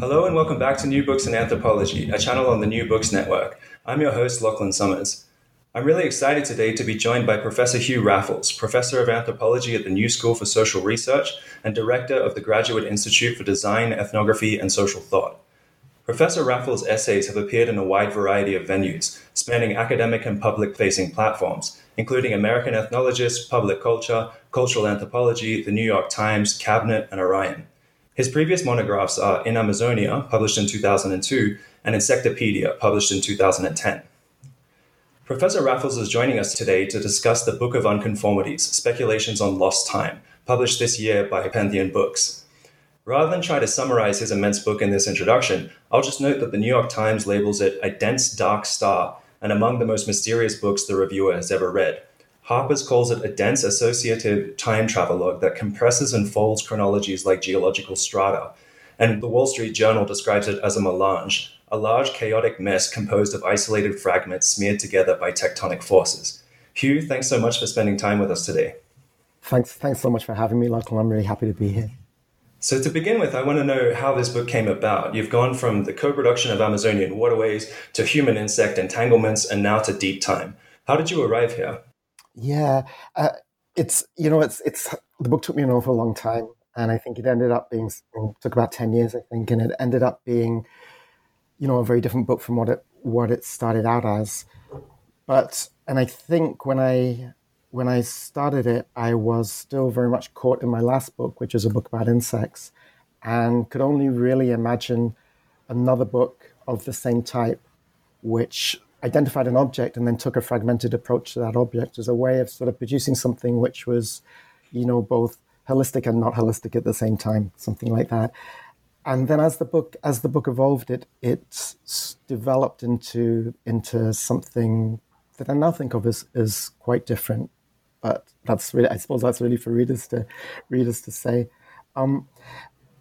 Hello and welcome back to New Books in Anthropology, a channel on the New Books Network. I'm your host, Lachlan Summers. I'm really excited today to be joined by Professor Hugh Raffles, Professor of Anthropology at the New School for Social Research and Director of the Graduate Institute for Design, Ethnography, and Social Thought. Professor Raffles' essays have appeared in a wide variety of venues, spanning academic and public facing platforms, including American Ethnologist, Public Culture, Cultural Anthropology, The New York Times, Cabinet, and Orion. His previous monographs are In Amazonia, published in 2002, and Insectopedia, published in 2010. Professor Raffles is joining us today to discuss the Book of Unconformities Speculations on Lost Time, published this year by Pantheon Books. Rather than try to summarize his immense book in this introduction, I'll just note that the New York Times labels it a dense, dark star and among the most mysterious books the reviewer has ever read. Harper's calls it a dense associative time travelogue that compresses and folds chronologies like geological strata. And the Wall Street Journal describes it as a melange, a large chaotic mess composed of isolated fragments smeared together by tectonic forces. Hugh, thanks so much for spending time with us today. Thanks, thanks so much for having me, Lachlan. I'm really happy to be here. So, to begin with, I want to know how this book came about. You've gone from the co production of Amazonian waterways to human insect entanglements and now to deep time. How did you arrive here? Yeah, uh, it's you know it's it's the book took me an awful long time, and I think it ended up being took about ten years, I think, and it ended up being, you know, a very different book from what it what it started out as. But and I think when I when I started it, I was still very much caught in my last book, which is a book about insects, and could only really imagine another book of the same type, which identified an object and then took a fragmented approach to that object as a way of sort of producing something which was, you know, both holistic and not holistic at the same time, something like that. And then as the book as the book evolved, it it developed into into something that I now think of as, as quite different. But that's really I suppose that's really for readers to readers to say. Um,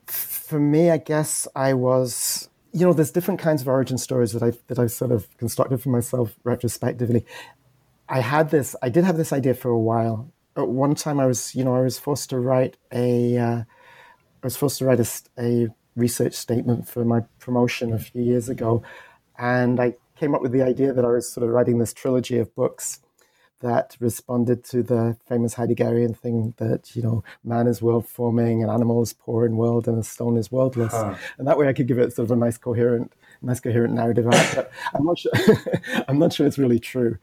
for me, I guess I was you know, there's different kinds of origin stories that I've that I've sort of constructed for myself retrospectively. I had this, I did have this idea for a while. At one time, I was, you know, I was forced to write a, uh, I was forced to write a, a research statement for my promotion a few years ago, and I came up with the idea that I was sort of writing this trilogy of books that responded to the famous Heideggerian thing that you know man is world forming, an animal is poor in world, and a stone is worldless. Huh. And that way, I could give it sort of a nice coherent, nice coherent narrative. But I'm not sure. I'm not sure it's really true.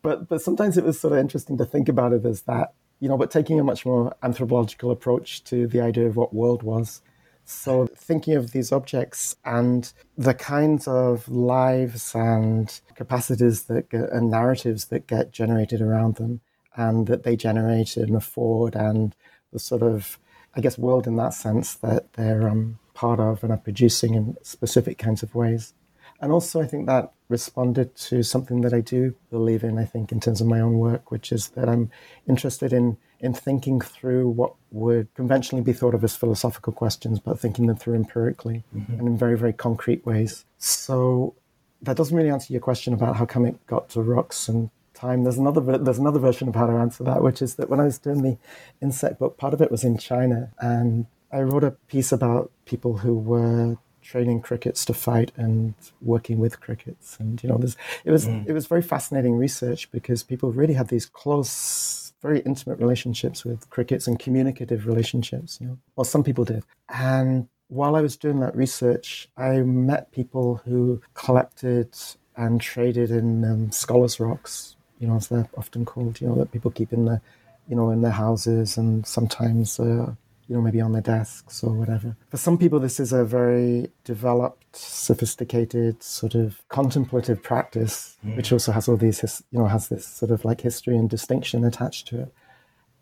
But but sometimes it was sort of interesting to think about it as that you know, but taking a much more anthropological approach to the idea of what world was so, thinking of these objects and the kinds of lives and capacities that get, and narratives that get generated around them, and that they generate and afford, and the sort of, I guess, world in that sense that they're um, part of and are producing in specific kinds of ways. And also, I think that responded to something that I do believe in, I think, in terms of my own work, which is that I'm interested in in thinking through what would conventionally be thought of as philosophical questions, but thinking them through empirically mm-hmm. and in very, very concrete ways. So that doesn't really answer your question about how come it got to rocks and time. There's another there's another version of how to answer that, which is that when I was doing the insect book, part of it was in China, and I wrote a piece about people who were training crickets to fight and working with crickets, and you know, it was mm. it was very fascinating research because people really had these close very intimate relationships with crickets and communicative relationships. You know, well, some people did. And while I was doing that research, I met people who collected and traded in um, scholars' rocks. You know, as they're often called. You know, that people keep in the, you know, in their houses and sometimes uh, you know, maybe on their desks or whatever. For some people, this is a very developed, sophisticated, sort of contemplative practice, mm. which also has all these, you know, has this sort of like history and distinction attached to it.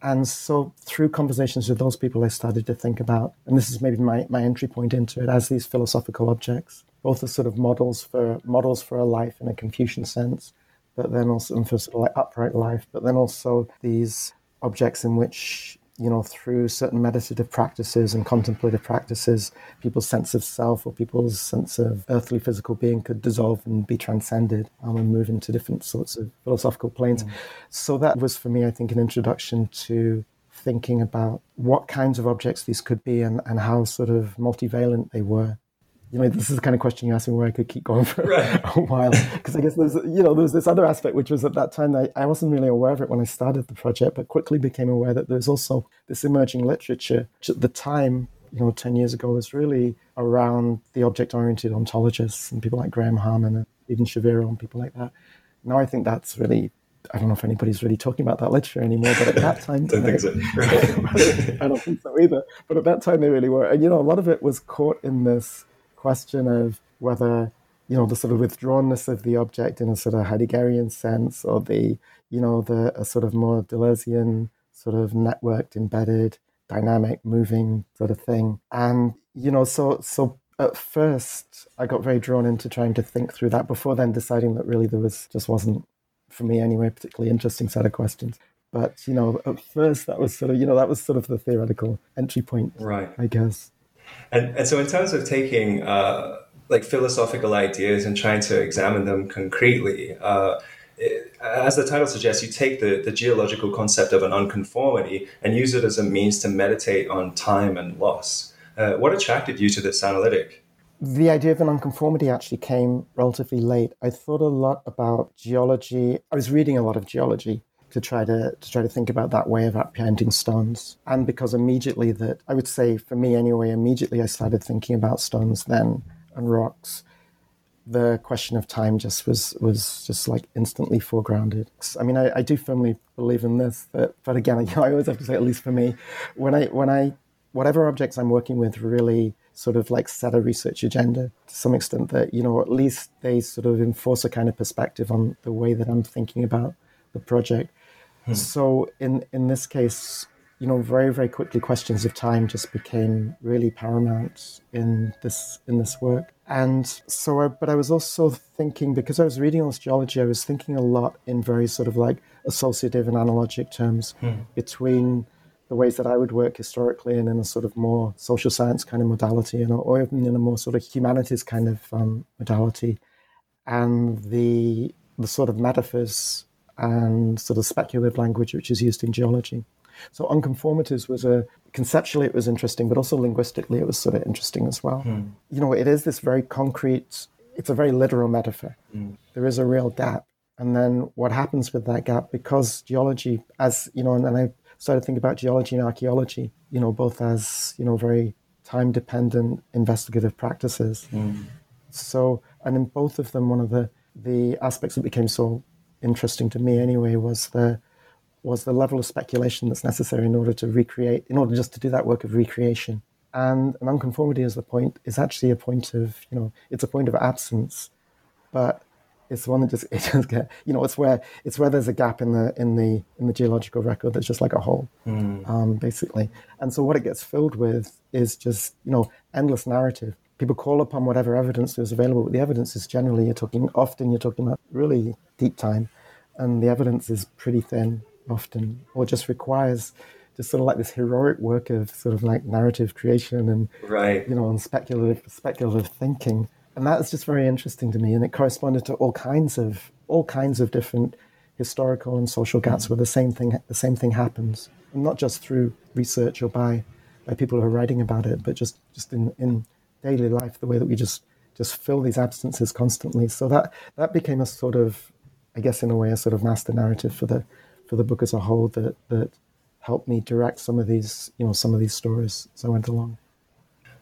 And so through conversations with those people, I started to think about, and this is maybe my, my entry point into it, as these philosophical objects, both as sort of models for models for a life in a Confucian sense, but then also for sort of like upright life, but then also these objects in which you know, through certain meditative practices and contemplative practices, people's sense of self or people's sense of earthly physical being could dissolve and be transcended um, and move into different sorts of philosophical planes. Mm. So that was for me, I think, an introduction to thinking about what kinds of objects these could be and, and how sort of multivalent they were you know, this is the kind of question you asked me where I could keep going for right. a while. Because I guess there's, you know, there's this other aspect, which was at that time, I, I wasn't really aware of it when I started the project, but quickly became aware that there's also this emerging literature, which at the time, you know, 10 years ago was really around the object oriented ontologists and people like Graham Harman and Steven Shaviro and people like that. Now I think that's really I don't know if anybody's really talking about that literature anymore, but at that time, don't think so. I don't think so either. But at that time, they really were, and you know, a lot of it was caught in this question of whether you know the sort of withdrawnness of the object in a sort of Heideggerian sense, or the you know the a sort of more Deleuzian sort of networked, embedded, dynamic, moving sort of thing. And you know, so so at first I got very drawn into trying to think through that before then deciding that really there was just wasn't for me anyway particularly interesting set of questions. But you know, at first that was sort of you know that was sort of the theoretical entry point, right? I guess. And, and so, in terms of taking uh, like philosophical ideas and trying to examine them concretely, uh, it, as the title suggests, you take the, the geological concept of an unconformity and use it as a means to meditate on time and loss. Uh, what attracted you to this analytic? The idea of an unconformity actually came relatively late. I thought a lot about geology. I was reading a lot of geology to try to to try to think about that way of apprehending stones. And because immediately that I would say for me anyway, immediately I started thinking about stones then and rocks. The question of time just was was just like instantly foregrounded. I mean, I, I do firmly believe in this, but but again, know, I always have to say, at least for me, when I when I whatever objects I'm working with really sort of like set a research agenda to some extent that you know at least they sort of enforce a kind of perspective on the way that I'm thinking about the project. Hmm. So in in this case, you know, very very quickly, questions of time just became really paramount in this in this work. And so, I, but I was also thinking because I was reading all this geology, I was thinking a lot in very sort of like associative and analogic terms hmm. between the ways that I would work historically and in a sort of more social science kind of modality, you know, or even in a more sort of humanities kind of um, modality, and the the sort of metaphors and sort of speculative language which is used in geology. So unconformities was a conceptually it was interesting, but also linguistically it was sort of interesting as well. Mm. You know, it is this very concrete. It's a very literal metaphor. Mm. There is a real gap, and then what happens with that gap? Because geology, as you know, and, and I started thinking about geology and archaeology, you know, both as you know very time dependent investigative practices. Mm. So, and in both of them, one of the the aspects that became so interesting to me anyway was the was the level of speculation that's necessary in order to recreate, in order just to do that work of recreation. And an unconformity is the point is actually a point of you know it's a point of absence, but it's one that just it just get you know it's where it's where there's a gap in the in the in the geological record that's just like a hole, mm. um, basically. And so what it gets filled with is just you know endless narrative people call upon whatever evidence is available, but the evidence is generally you're talking often you're talking about really deep time, and the evidence is pretty thin often, or just requires just sort of like this heroic work of sort of like narrative creation and right, you know, and speculative speculative thinking, and that is just very interesting to me, and it corresponded to all kinds of all kinds of different historical and social gaps where the same thing the same thing happens, and not just through research or by by people who are writing about it, but just just in in daily life, the way that we just just fill these absences constantly. So that that became a sort of, I guess, in a way, a sort of master narrative for the for the book as a whole that that helped me direct some of these, you know, some of these stories as I went along.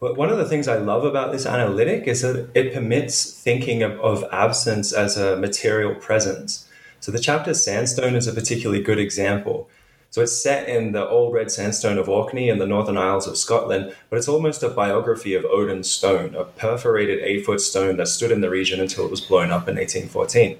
Well, one of the things I love about this analytic is that it permits thinking of, of absence as a material presence. So the chapter Sandstone is a particularly good example so it's set in the old red sandstone of Orkney in the Northern Isles of Scotland, but it's almost a biography of Odin's stone, a perforated eight foot stone that stood in the region until it was blown up in 1814.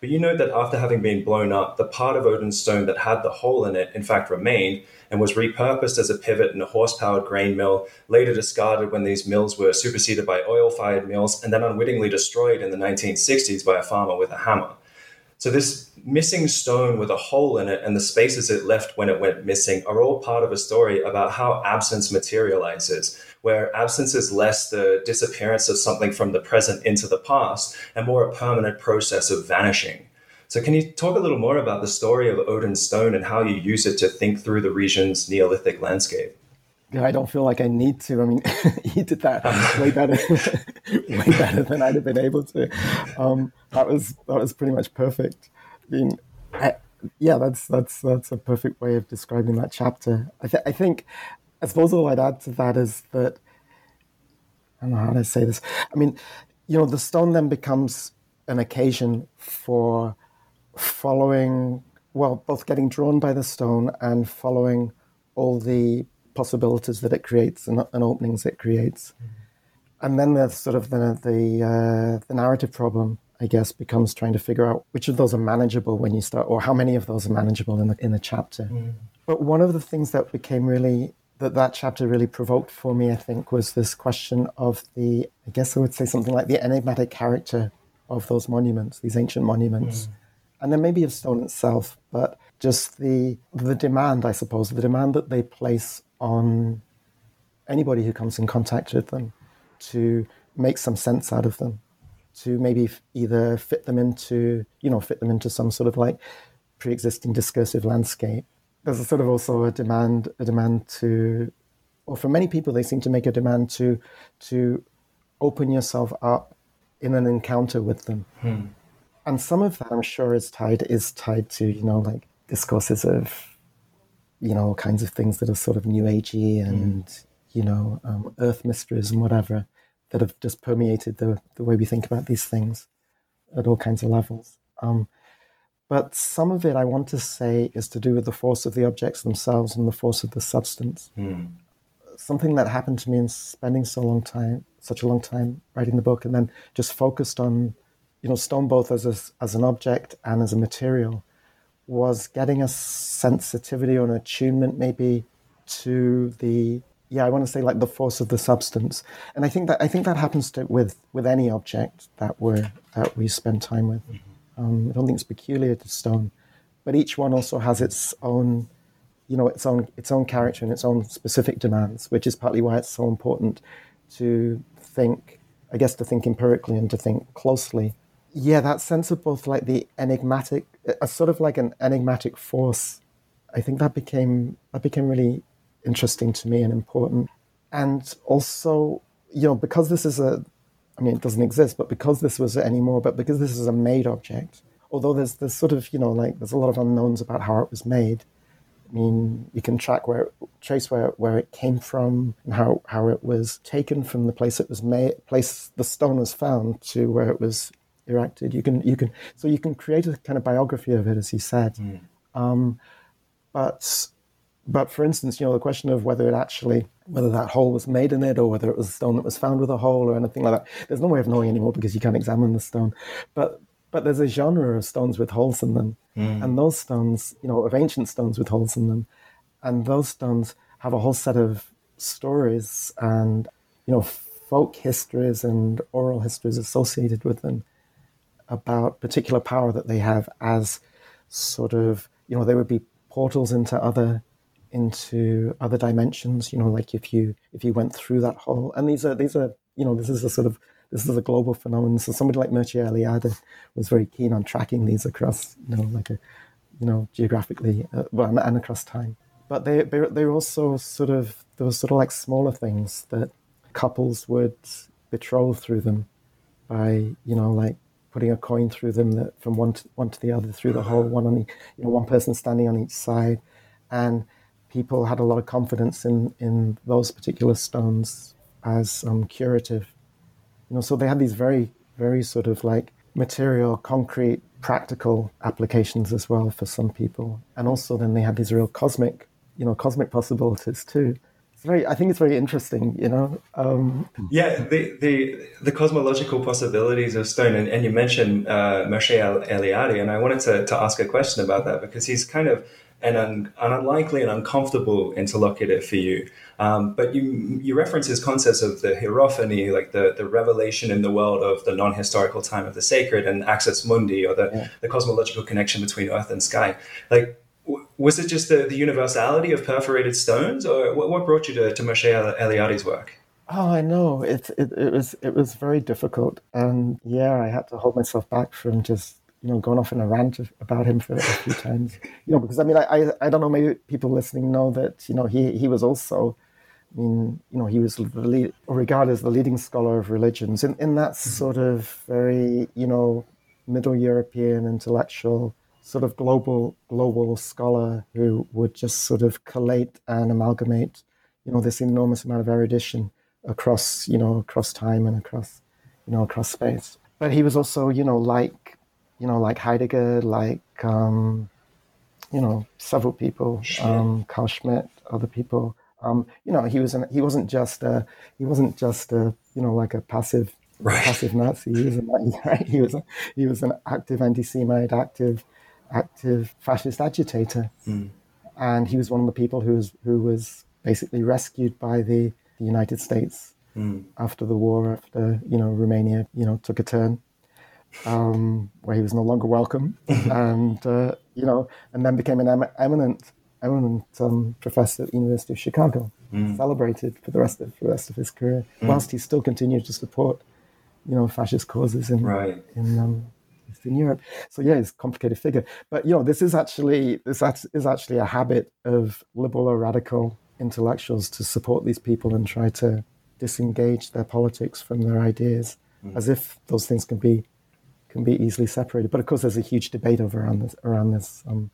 But you note that after having been blown up, the part of Odin's stone that had the hole in it, in fact, remained and was repurposed as a pivot in a horse powered grain mill, later discarded when these mills were superseded by oil fired mills, and then unwittingly destroyed in the 1960s by a farmer with a hammer. So, this missing stone with a hole in it and the spaces it left when it went missing are all part of a story about how absence materializes, where absence is less the disappearance of something from the present into the past and more a permanent process of vanishing. So, can you talk a little more about the story of Odin's stone and how you use it to think through the region's Neolithic landscape? I don't feel like I need to. I mean, he did that way better, way better than I'd have been able to. Um, that was that was pretty much perfect. I mean, I, yeah, that's that's that's a perfect way of describing that chapter. I, th- I think, I suppose all I'd add to that is that I don't know how to say this. I mean, you know, the stone then becomes an occasion for following, well, both getting drawn by the stone and following all the possibilities that it creates and, and openings it creates. Mm-hmm. And then there's sort of the the, uh, the narrative problem, I guess, becomes trying to figure out which of those are manageable when you start, or how many of those are manageable in the in the chapter. Mm-hmm. But one of the things that became really that that chapter really provoked for me, I think, was this question of the, I guess I would say something like the enigmatic character of those monuments, these ancient monuments. Mm and then maybe of stone itself, but just the the demand, I suppose, the demand that they place on anybody who comes in contact with them to make some sense out of them, to maybe either fit them into, you know, fit them into some sort of like pre-existing discursive landscape. There's a sort of also a demand, a demand to, or for many people, they seem to make a demand to, to open yourself up in an encounter with them. Hmm and some of that I'm sure is tied is tied to you know like discourses of you know all kinds of things that are sort of new agey and mm. you know um, earth mysteries and whatever that have just permeated the the way we think about these things at all kinds of levels. Um, but some of it I want to say is to do with the force of the objects themselves and the force of the substance. Mm. Something that happened to me in spending so long time, such a long time writing the book, and then just focused on you know, stone both as a, as an object and as a material, was getting a sensitivity or an attunement maybe to the yeah I want to say like the force of the substance, and I think that I think that happens to with with any object that we that we spend time with. Mm-hmm. Um, I don't think it's peculiar to stone, but each one also has its own you know its own its own character and its own specific demands, which is partly why it's so important to think, I guess, to think empirically and to think closely yeah, that sense of both like the enigmatic, a sort of like an enigmatic force. I think that became that became really interesting to me and important. And also, you know, because this is a, I mean, it doesn't exist, but because this was anymore, but because this is a made object, although there's there's sort of you know like there's a lot of unknowns about how it was made. I mean, you can track where trace where where it came from and how how it was taken from the place it was made, place the stone was found to where it was erected. You can you can so you can create a kind of biography of it, as he said. Mm. Um, but but for instance, you know, the question of whether it actually whether that hole was made in it or whether it was a stone that was found with a hole or anything like that. There's no way of knowing anymore because you can't examine the stone. But but there's a genre of stones with holes in them, mm. and those stones, you know, of ancient stones with holes in them, and those stones have a whole set of stories and you know folk histories and oral histories associated with them about particular power that they have as sort of you know they would be portals into other into other dimensions you know like if you if you went through that hole. And these are these are you know this is a sort of this is a global phenomenon. So somebody like Mircea Eliade was very keen on tracking these across you know like a you know geographically uh, well and across time. But they they are also sort of there was sort of like smaller things that couples would betroth through them by you know like putting a coin through them that from one to, one to the other through the hole, one on you know one person standing on each side, and people had a lot of confidence in in those particular stones as um, curative. You know, so they had these very very sort of like material, concrete, practical applications as well for some people, and also then they had these real cosmic, you know, cosmic possibilities too. Very. I think it's very interesting. You know. Um, yeah, the, the the cosmological possibilities of stone, and, and you mentioned uh, Mircea Eliade, and I wanted to, to ask a question about that because he's kind of an, un, an unlikely and uncomfortable interlocutor for you. Um, but you you reference his concepts of the hierophany, like the, the revelation in the world of the non-historical time of the sacred, and axis mundi, or the, yeah. the cosmological connection between earth and sky. Like, was it just the, the universality of perforated stones, or what, what brought you to, to Mircea Eliade's work? Oh, I know. It, it it was it was very difficult, and yeah, I had to hold myself back from just you know, gone off in a rant about him for a few times. You know, because I mean, I, I, I don't know, maybe people listening know that, you know, he, he was also, I mean, you know, he was regarded as the leading scholar of religions in, in that mm-hmm. sort of very, you know, Middle European intellectual, sort of global, global scholar who would just sort of collate and amalgamate, you know, this enormous amount of erudition across, you know, across time and across, you know, across space. But he was also, you know, like you know, like Heidegger, like um, you know, several people, um, Carl Schmitt, other people. Um, you know, he was an, he wasn't just a, he wasn't just a, you know, like a passive right. passive Nazi. He was a, right? He was a, he was an active anti-Semite, active active fascist agitator, mm. and he was one of the people who was who was basically rescued by the, the United States mm. after the war, after you know Romania, you know, took a turn um, where he was no longer welcome, and uh, you know, and then became an em- eminent, eminent um, professor at the University of Chicago, mm. celebrated for the rest of the rest of his career, mm. whilst he still continued to support, you know, fascist causes in right. in um, Eastern Europe. So yeah, he's a complicated figure, but you know, this is actually this is actually a habit of liberal or radical intellectuals to support these people and try to disengage their politics from their ideas, mm. as if those things can be can be easily separated. But of course, there's a huge debate over around this, around this, um,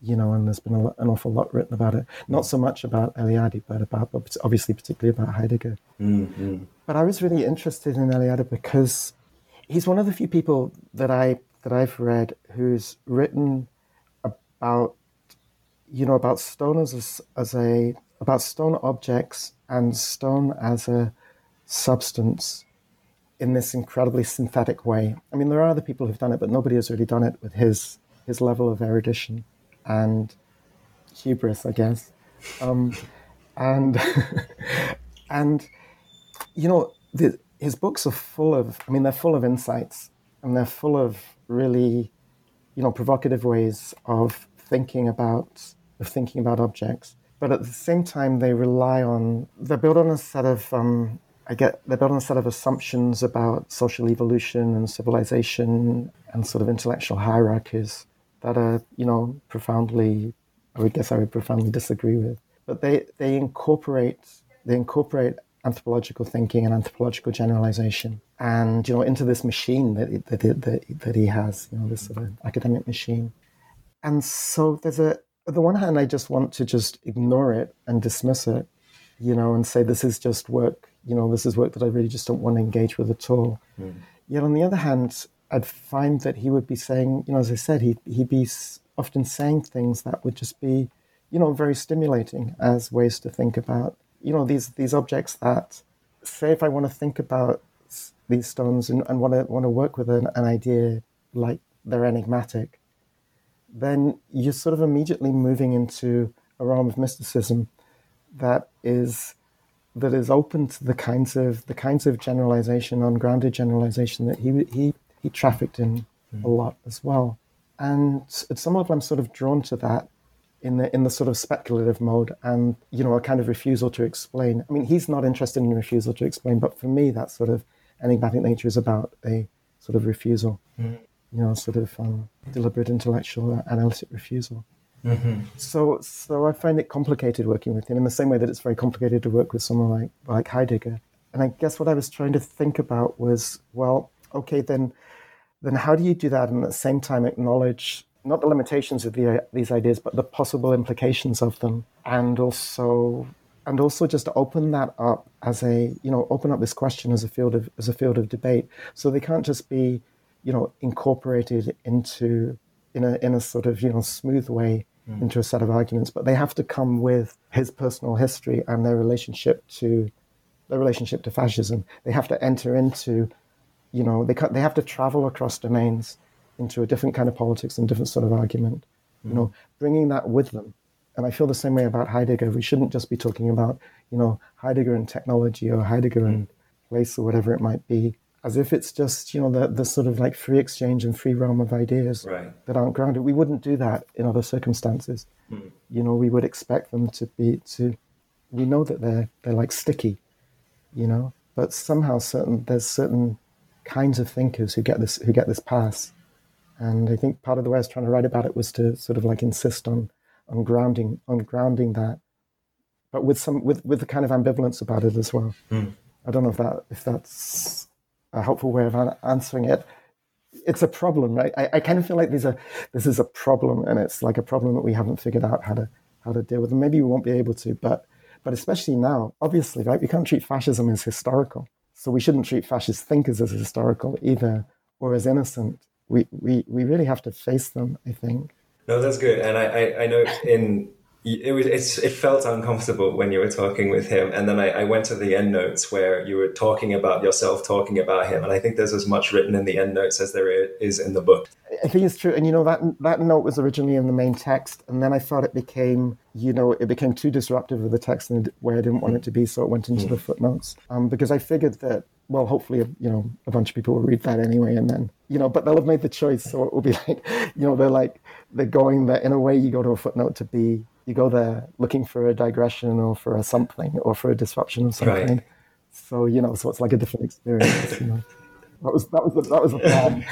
you know, and there's been a, an awful lot written about it. Not so much about Eliade, but about, but obviously, particularly about Heidegger. Mm-hmm. But I was really interested in Eliade because he's one of the few people that I that I've read who's written about, you know, about stone as a, as a about stone objects and stone as a substance in this incredibly synthetic way. I mean, there are other people who've done it, but nobody has really done it with his his level of erudition and hubris, I guess. Um, and and you know, the, his books are full of. I mean, they're full of insights, and they're full of really, you know, provocative ways of thinking about of thinking about objects. But at the same time, they rely on they're built on a set of um, I get they're built on a set of assumptions about social evolution and civilization and sort of intellectual hierarchies that are, you know, profoundly I would guess I would profoundly disagree with. But they, they incorporate they incorporate anthropological thinking and anthropological generalization and you know into this machine that that, that, that he has, you know, this sort of academic machine. And so there's a on the one hand I just want to just ignore it and dismiss it, you know, and say this is just work you know, this is work that I really just don't want to engage with at all. Mm. Yet on the other hand, I'd find that he would be saying, you know, as I said, he, he'd be often saying things that would just be, you know, very stimulating as ways to think about, you know, these, these objects that, say, if I want to think about these stones and, and want to want to work with an, an idea like they're enigmatic, then you're sort of immediately moving into a realm of mysticism that is that is open to the kinds of the kinds of generalization, ungrounded generalization that he he he trafficked in mm. a lot as well. And at some level, I'm sort of drawn to that in the in the sort of speculative mode, and you know, a kind of refusal to explain. I mean, he's not interested in refusal to explain, but for me, that sort of enigmatic nature is about a sort of refusal. Mm. You know, sort of um, deliberate intellectual analytic refusal. Mm-hmm. So, so I find it complicated working with him in the same way that it's very complicated to work with someone like like Heidegger. And I guess what I was trying to think about was, well, okay, then, then how do you do that and at the same time acknowledge not the limitations of the, these ideas, but the possible implications of them, and also and also just open that up as a you know open up this question as a field of as a field of debate, so they can't just be you know incorporated into in a in a sort of you know smooth way mm. into a set of arguments, but they have to come with his personal history and their relationship to their relationship to fascism. They have to enter into, you know, they can they have to travel across domains into a different kind of politics and different sort of argument. Mm. You know, bringing that with them. And I feel the same way about Heidegger. We shouldn't just be talking about, you know, Heidegger and technology or Heidegger mm. and place or whatever it might be as if it's just you know the, the sort of like free exchange and free realm of ideas right. that aren't grounded we wouldn't do that in other circumstances mm. you know we would expect them to be to we know that they're they're like sticky you know but somehow certain there's certain kinds of thinkers who get this who get this pass and i think part of the way i was trying to write about it was to sort of like insist on on grounding on grounding that but with some with with the kind of ambivalence about it as well mm. i don't know if that if that's a helpful way of answering it. It's a problem, right? I, I kind of feel like there's a this is a problem, and it's like a problem that we haven't figured out how to how to deal with. And maybe we won't be able to, but but especially now, obviously, right? We can't treat fascism as historical, so we shouldn't treat fascist thinkers as historical either, or as innocent. We we we really have to face them. I think. No, that's good, and I I, I know in it was it's, it felt uncomfortable when you were talking with him. And then I, I, went to the end notes where you were talking about yourself talking about him. And i think there's as much written in the end notes as there is in the book. I think it's true. And you know that that note was originally in the main text. And then i thought it became you know it became too disruptive of the text and where i didn't want it to be. So it went into mm. the footnotes. Um, because i figured that well, hopefully, you know, a bunch of people will read that anyway, and then, you know, but they'll have made the choice, so it will be like, you know, they're like, they're going there. In a way. You go to a footnote to be you go there looking for a digression or for a something or for a disruption of something. Right. So you know, so it's like a different experience. you know, that was that was a, that was a plan.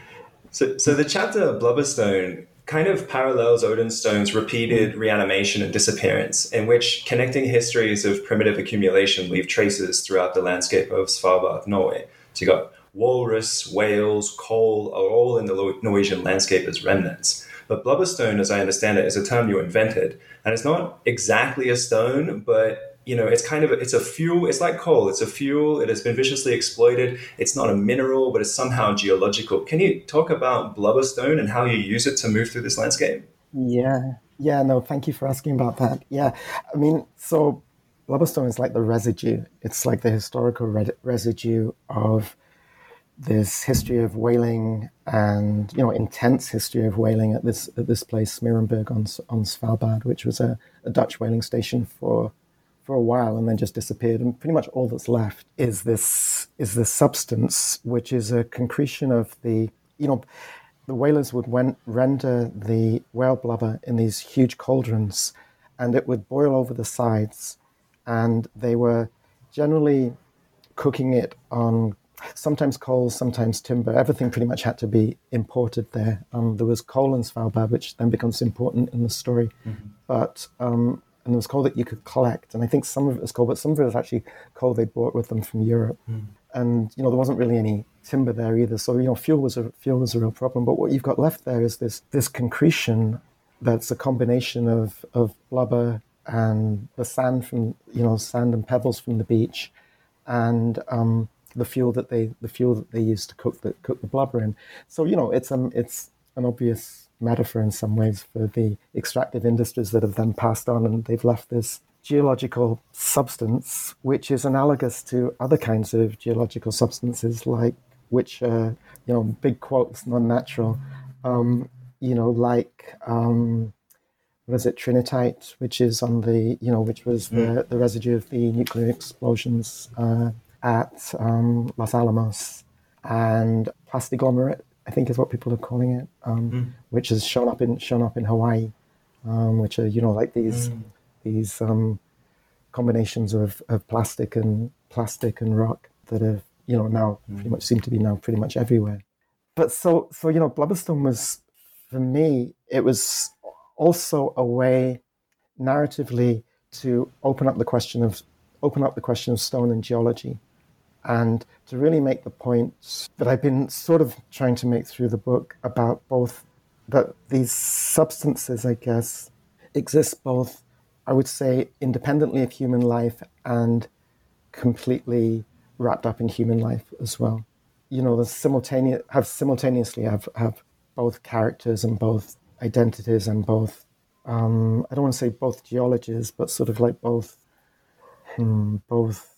so, so the chapter Blubberstone kind of parallels Odinstone's repeated reanimation and disappearance, in which connecting histories of primitive accumulation leave traces throughout the landscape of Svalbard, Norway. So you got walrus, whales, coal are all in the Norwegian landscape as remnants. But blubberstone, as I understand it, is a term you invented, and it's not exactly a stone, but you know, it's kind of a, it's a fuel. It's like coal. It's a fuel. It has been viciously exploited. It's not a mineral, but it's somehow geological. Can you talk about blubberstone and how you use it to move through this landscape? Yeah, yeah. No, thank you for asking about that. Yeah, I mean, so blubberstone is like the residue. It's like the historical re- residue of this history of whaling and you know intense history of whaling at this at this place Smeerenberg on on Svalbard, which was a, a, Dutch whaling station for for a while and then just disappeared. And pretty much all that's left is this is this substance, which is a concretion of the you know the whalers would render the whale blubber in these huge cauldrons, and it would boil over the sides, and they were generally cooking it on sometimes coal, sometimes timber. Everything pretty much had to be imported there. Um, there was coal in Svalbard, which then becomes important in the story. Mm-hmm. But um, and there was coal that you could collect, and I think some of it was coal, but some of it was actually coal they brought with them from Europe. Mm. And you know there wasn't really any timber there either, so you know fuel was a fuel was a real problem. But what you've got left there is this this concretion that's a combination of of blubber and the sand from you know sand and pebbles from the beach, and um, the fuel that they the fuel that they use to cook the cook the blubber in. So you know, it's um it's an obvious metaphor in some ways for the extractive industries that have then passed on, and they've left this geological substance which is analogous to other kinds of geological substances, like which are you know big quotes non-natural, um, you know like. Um, what is it, trinitite, which is on the, you know, which was the, mm. the residue of the nuclear explosions uh, at um, Los Alamos, and plastiglomerate, I think is what people are calling it, um, mm. which has shown up in shown up in Hawaii, um, which are you know like these mm. these um, combinations of, of plastic and plastic and rock that have you know now mm. pretty much seem to be now pretty much everywhere. But so so you know Blubberstone was for me it was also a way narratively to open up the question of open up the question of stone and geology and to really make the points that I've been sort of trying to make through the book about both that these substances, I guess, exist both, I would say, independently of human life and completely wrapped up in human life as well. You know, the simultaneous have simultaneously have, have both characters and both identities and both um, I don't want to say both geologies, but sort of like both, hmm, both.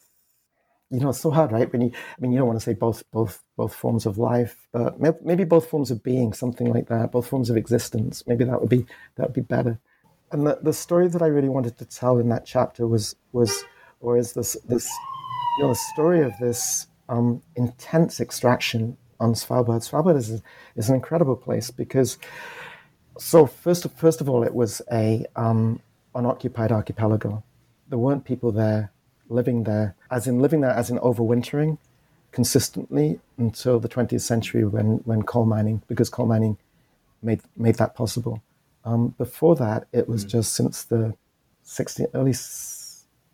You know, it's so hard, right? When you, I mean, you don't want to say both, both, both forms of life, but maybe both forms of being, something like that, both forms of existence. Maybe that would be that would be better. And the, the story that I really wanted to tell in that chapter was was, or is this this, you know, the story of this um, intense extraction on Svalbard. Svalbard is, is an incredible place because, so first, first of all, it was a um, unoccupied archipelago. There weren't people there living there, as in living there, as in overwintering consistently until the 20th century when, when coal mining, because coal mining made, made that possible. Um, before that, it was mm. just since the 16, early,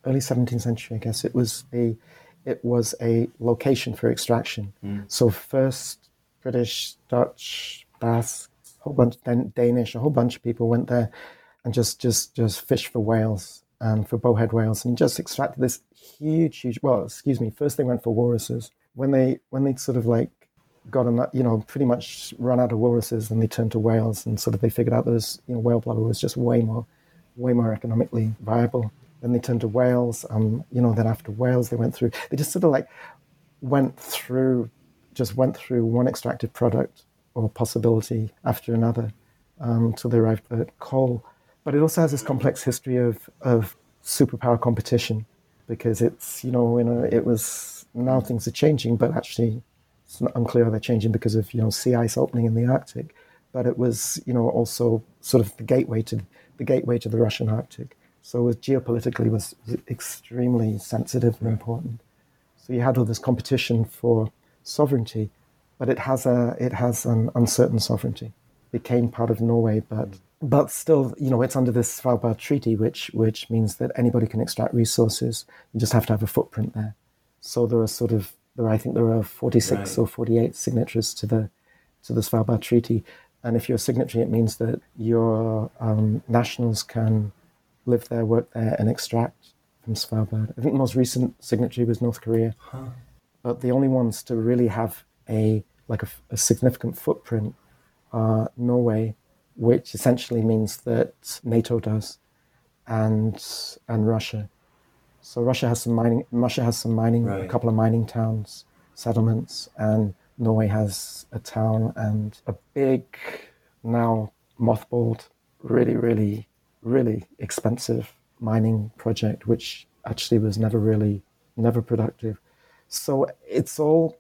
early 17th century, I guess, it was a it was a location for extraction. Mm. So first British, Dutch, Basque, a whole bunch, then Danish, a whole bunch of people went there and just just just fished for whales and for bowhead whales and just extracted this huge, huge. Well, excuse me. First they went for walruses. When they when they sort of like got enough, you know, pretty much run out of walruses, and they turned to whales and sort of they figured out that was, you know whale blubber was just way more way more economically viable. Then they turned to whales. Um, you know, then after whales, they went through. They just sort of like went through, just went through one extracted product or possibility after another um, until they arrived at coal. But it also has this complex history of of superpower competition because it's you know it was now things are changing, but actually it's unclear how they're changing because of you know sea ice opening in the Arctic. But it was you know also sort of the gateway to the gateway to the Russian Arctic. So it was geopolitically was extremely sensitive and important. So you had all this competition for sovereignty, but it has a it has an uncertain sovereignty. It became part of Norway, but but still, you know, it's under this Svalbard Treaty, which which means that anybody can extract resources. You just have to have a footprint there. So there are sort of there I think there are 46 right. or 48 signatures to the to the Svalbard Treaty, and if you're a signatory, it means that your um, nationals can live there, work there, and extract from Svalbard. I think the most recent signatory was North Korea, huh. but the only ones to really have a like a, a significant footprint are Norway, which essentially means that NATO does, and and Russia. So Russia has some mining. Russia has some mining, right. a couple of mining towns, settlements, and Norway has a town and a big, now mothballed, really, really really expensive mining project, which actually was never really, never productive. So it's all,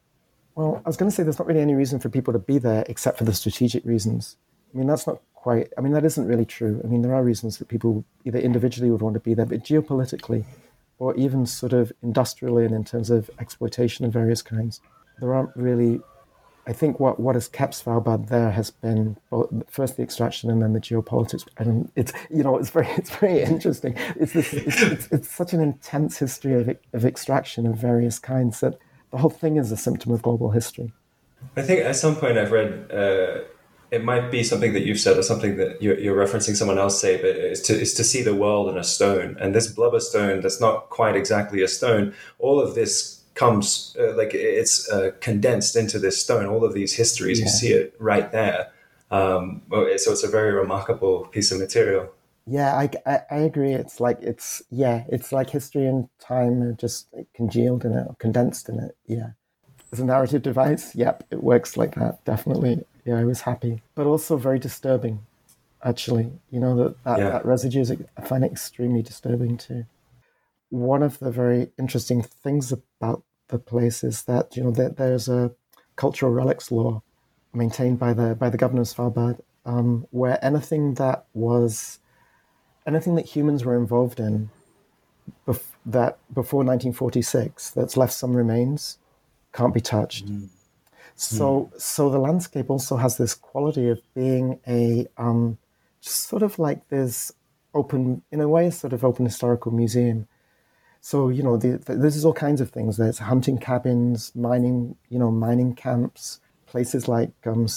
well, I was going to say there's not really any reason for people to be there except for the strategic reasons. I mean, that's not quite, I mean, that isn't really true. I mean, there are reasons that people either individually would want to be there, but geopolitically, or even sort of industrially and in terms of exploitation of various kinds, there aren't really I think what, what has kept Svalbard there has been first the extraction and then the geopolitics. And it's you know it's very it's very interesting. It's this it's, it's, it's, such an intense history of of extraction of various kinds that the whole thing is a symptom of global history. I think at some point I've read. Uh, it might be something that you've said or something that you're, you're referencing someone else say, but it's to, it's to see the world in a stone. And this blubber stone that's not quite exactly a stone, all of this comes uh, like it's uh, condensed into this stone. All of these histories, yeah. you see it right there. Um, so it's a very remarkable piece of material. Yeah, I, I, I, agree. It's like it's yeah, it's like history and time are just congealed in it, condensed in it. Yeah, as a narrative device, yep, it works like that. Definitely. Yeah, I was happy, but also very disturbing. Actually, you know that that, yeah. that residue is I find it extremely disturbing too one of the very interesting things about the place is that you know that there's a cultural relics law maintained by the by the governor of Svalbard, um, where anything that was anything that humans were involved in bef- that before 1946 that's left some remains can't be touched. Mm. So mm. so the landscape also has this quality of being a um, sort of like this open in a way sort of open historical museum so you know, the, the, this is all kinds of things. There's hunting cabins, mining, you know, mining camps, places like um,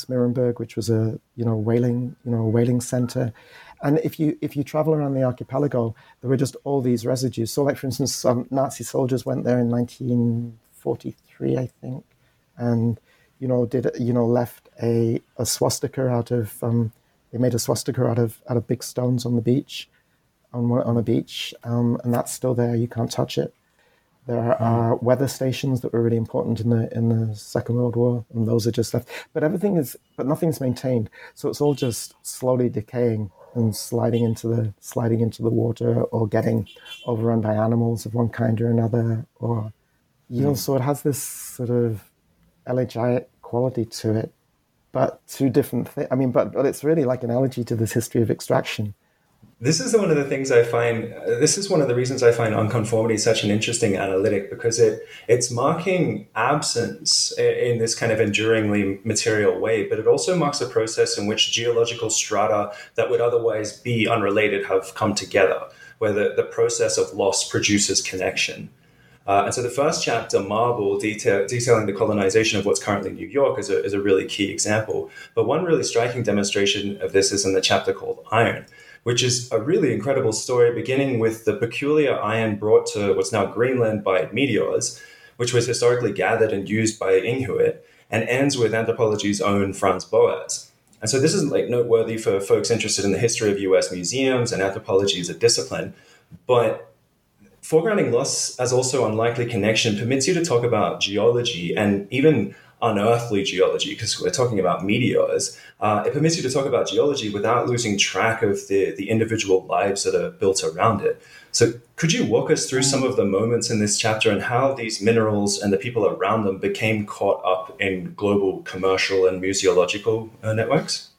which was a you know whaling, you know, whaling center. And if you if you travel around the archipelago, there were just all these residues. So, like for instance, some Nazi soldiers went there in 1943, I think, and you know did you know left a, a swastika out of um, they made a swastika out of out of big stones on the beach, on on a beach, um, and that's still there. You can't touch it. There are mm. weather stations that were really important in the in the Second World War, and those are just left. But everything is, but nothing's maintained. So it's all just slowly decaying and sliding into the sliding into the water, or getting overrun by animals of one kind or another, or you know. Mm. So it has this sort of elegiac quality to it, but two different things. I mean, but but it's really like an elegy to this history of extraction this is one of the things I find. Uh, this is one of the reasons I find unconformity such an interesting analytic because it it's marking absence in this kind of enduringly material way, but it also marks a process in which geological strata that would otherwise be unrelated have come together, where the, the process of loss produces connection. Uh, and so the first chapter, Marble, detail, detailing the colonization of what's currently New York, is a, is a really key example. But one really striking demonstration of this is in the chapter called Iron which is a really incredible story, beginning with the peculiar iron brought to what's now Greenland by meteors, which was historically gathered and used by Inuit, and ends with anthropology's own Franz Boas. And so this is like noteworthy for folks interested in the history of US museums and anthropology as a discipline. But foregrounding loss as also unlikely connection permits you to talk about geology and even unearthly geology, because we're talking about meteors, uh, it permits you to talk about geology without losing track of the, the individual lives that are built around it. So, could you walk us through some of the moments in this chapter and how these minerals and the people around them became caught up in global commercial and museological uh, networks?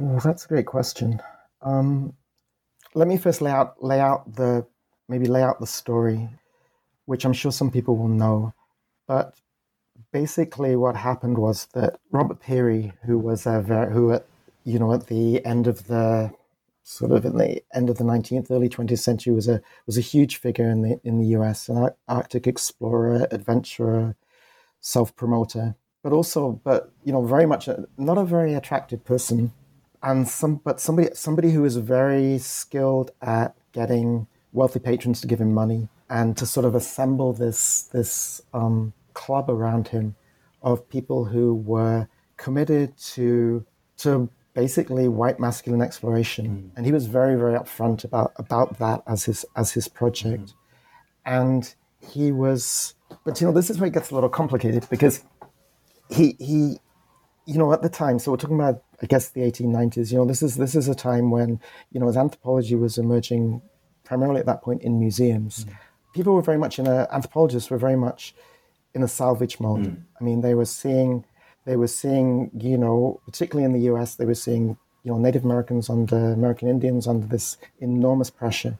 Well, that's a great question. Um, let me first lay out lay out the maybe lay out the story, which I'm sure some people will know. But basically what happened was that Robert Peary, who was a very, who at you know at the end of the sort of in the end of the 19th, early 20th century, was a was a huge figure in the in the U.S. an Arctic explorer, adventurer, self promoter, but also but you know very much a, not a very attractive person, and some but somebody somebody who is very skilled at getting wealthy patrons to give him money and to sort of assemble this this um, club around him of people who were committed to to basically white masculine exploration, mm. and he was very very upfront about about that as his as his project, mm. and he was. But you know, this is where it gets a little complicated because he he, you know, at the time. So we're talking about, I guess, the 1890s. You know, this is this is a time when you know, as anthropology was emerging primarily at that point in museums. Mm. People were very much in a anthropologists were very much in a salvage mode. Mm. I mean, they were seeing, they were seeing, you know, particularly in the U.S., they were seeing, you know, Native Americans under American Indians under this enormous pressure.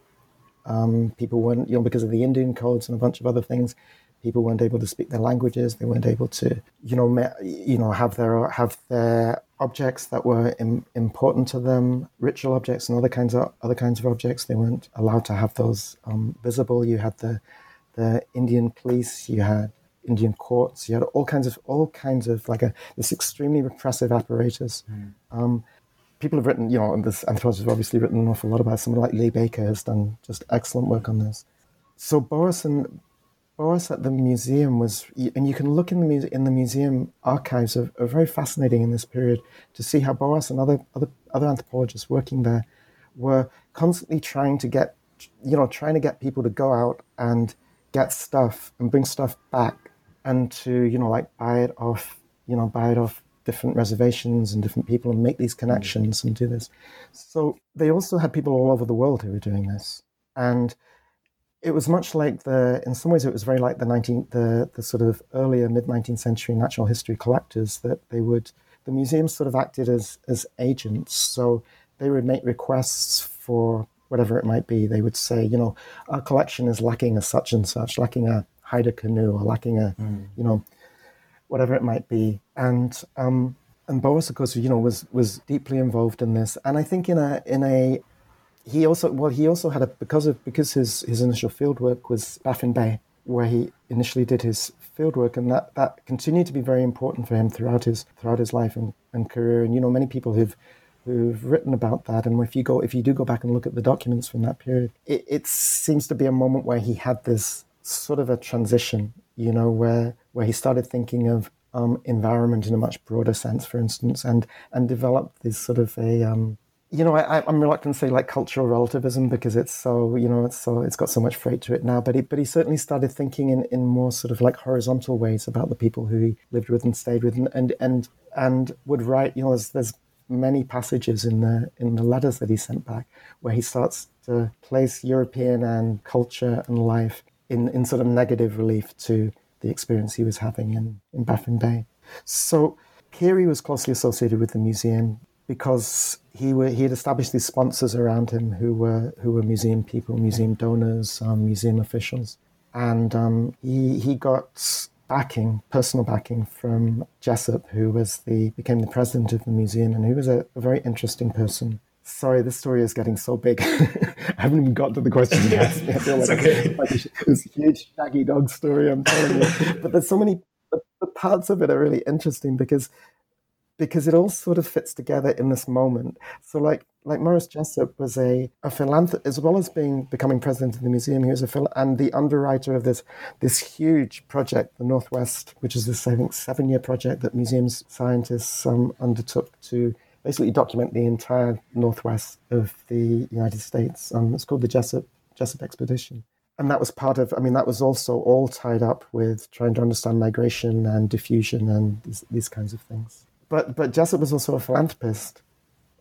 Um, people weren't, you know, because of the Indian codes and a bunch of other things, people weren't able to speak their languages. They weren't able to, you know, me, you know, have their have their objects that were Im- important to them, ritual objects and other kinds of other kinds of objects. They weren't allowed to have those um, visible. You had the the Indian police. You had Indian courts. You had all kinds of all kinds of like a this extremely repressive apparatus. Mm. Um, people have written, you know, and this anthropologist have obviously written an awful lot about. It. Someone like Lee Baker has done just excellent work on this. So Boas and Boas at the museum was, and you can look in the muse, in the museum archives are, are very fascinating in this period to see how Boas and other other other anthropologists working there were constantly trying to get, you know, trying to get people to go out and get stuff and bring stuff back and to you know like buy it off you know buy it off different reservations and different people and make these mm. connections and do this. So they also had people all over the world who were doing this. And it was much like the in some ways it was very like the 19th the, the sort of earlier mid 19th century natural history collectors that they would the museums sort of acted as as agents so they would make requests for whatever it might be they would say you know our collection is lacking a such and such lacking a Haida canoe or lacking a, mm. you know, whatever it might be. And um, and Boas, of course, you know, was was deeply involved in this. And I think in a in a he also well he also had a because of because his his initial field work was Baffin Bay, where he initially did his field work, and that that continued to be very important for him throughout his throughout his life and, and career. And you know, many people who've who've written about that. And if you go, if you do go back and look at the documents from that period, it, it, seems to be a moment where he had this sort of a transition, you know, where where he started thinking of um, environment in a much broader sense, for instance, and and developed this sort of a um, you know, I, am reluctant to say like cultural relativism because it's so, you know, it's so it's got so much freight to it now. But he, but he certainly started thinking in, in more sort of like horizontal ways about the people who he lived with and stayed with, and and and, and would write. You know, there's, there's many passages in the in the letters that he sent back where he starts to place European and culture and life in in sort of negative relief to the experience he was having in in Baffin Bay. So. Peary was closely associated with the museum because he were, he had established these sponsors around him who were who were museum people, museum donors, um, museum officials, and um, he he got backing, personal backing from Jesup, who was the became the president of the museum, and who was a, a very interesting person. Sorry, this story is getting so big. I haven't even got to the question me. I feel like, okay. like this huge shaggy dog story. I'm telling you, but there's so many. the parts of it are really interesting because because it all sort of fits together in this moment. So like like Morris Jesup was a, a philanthropist as well as being becoming president of the museum. He was a phil- and the underwriter of this this huge project, the Northwest, which is this I think seven year project that museums scientists um, undertook to basically document the entire Northwest of the United States. Um, it's called the Jesup Jesup Expedition. And that was part of, I mean, that was also all tied up with trying to understand migration and diffusion and these, these kinds of things but but Jesup was also a philanthropist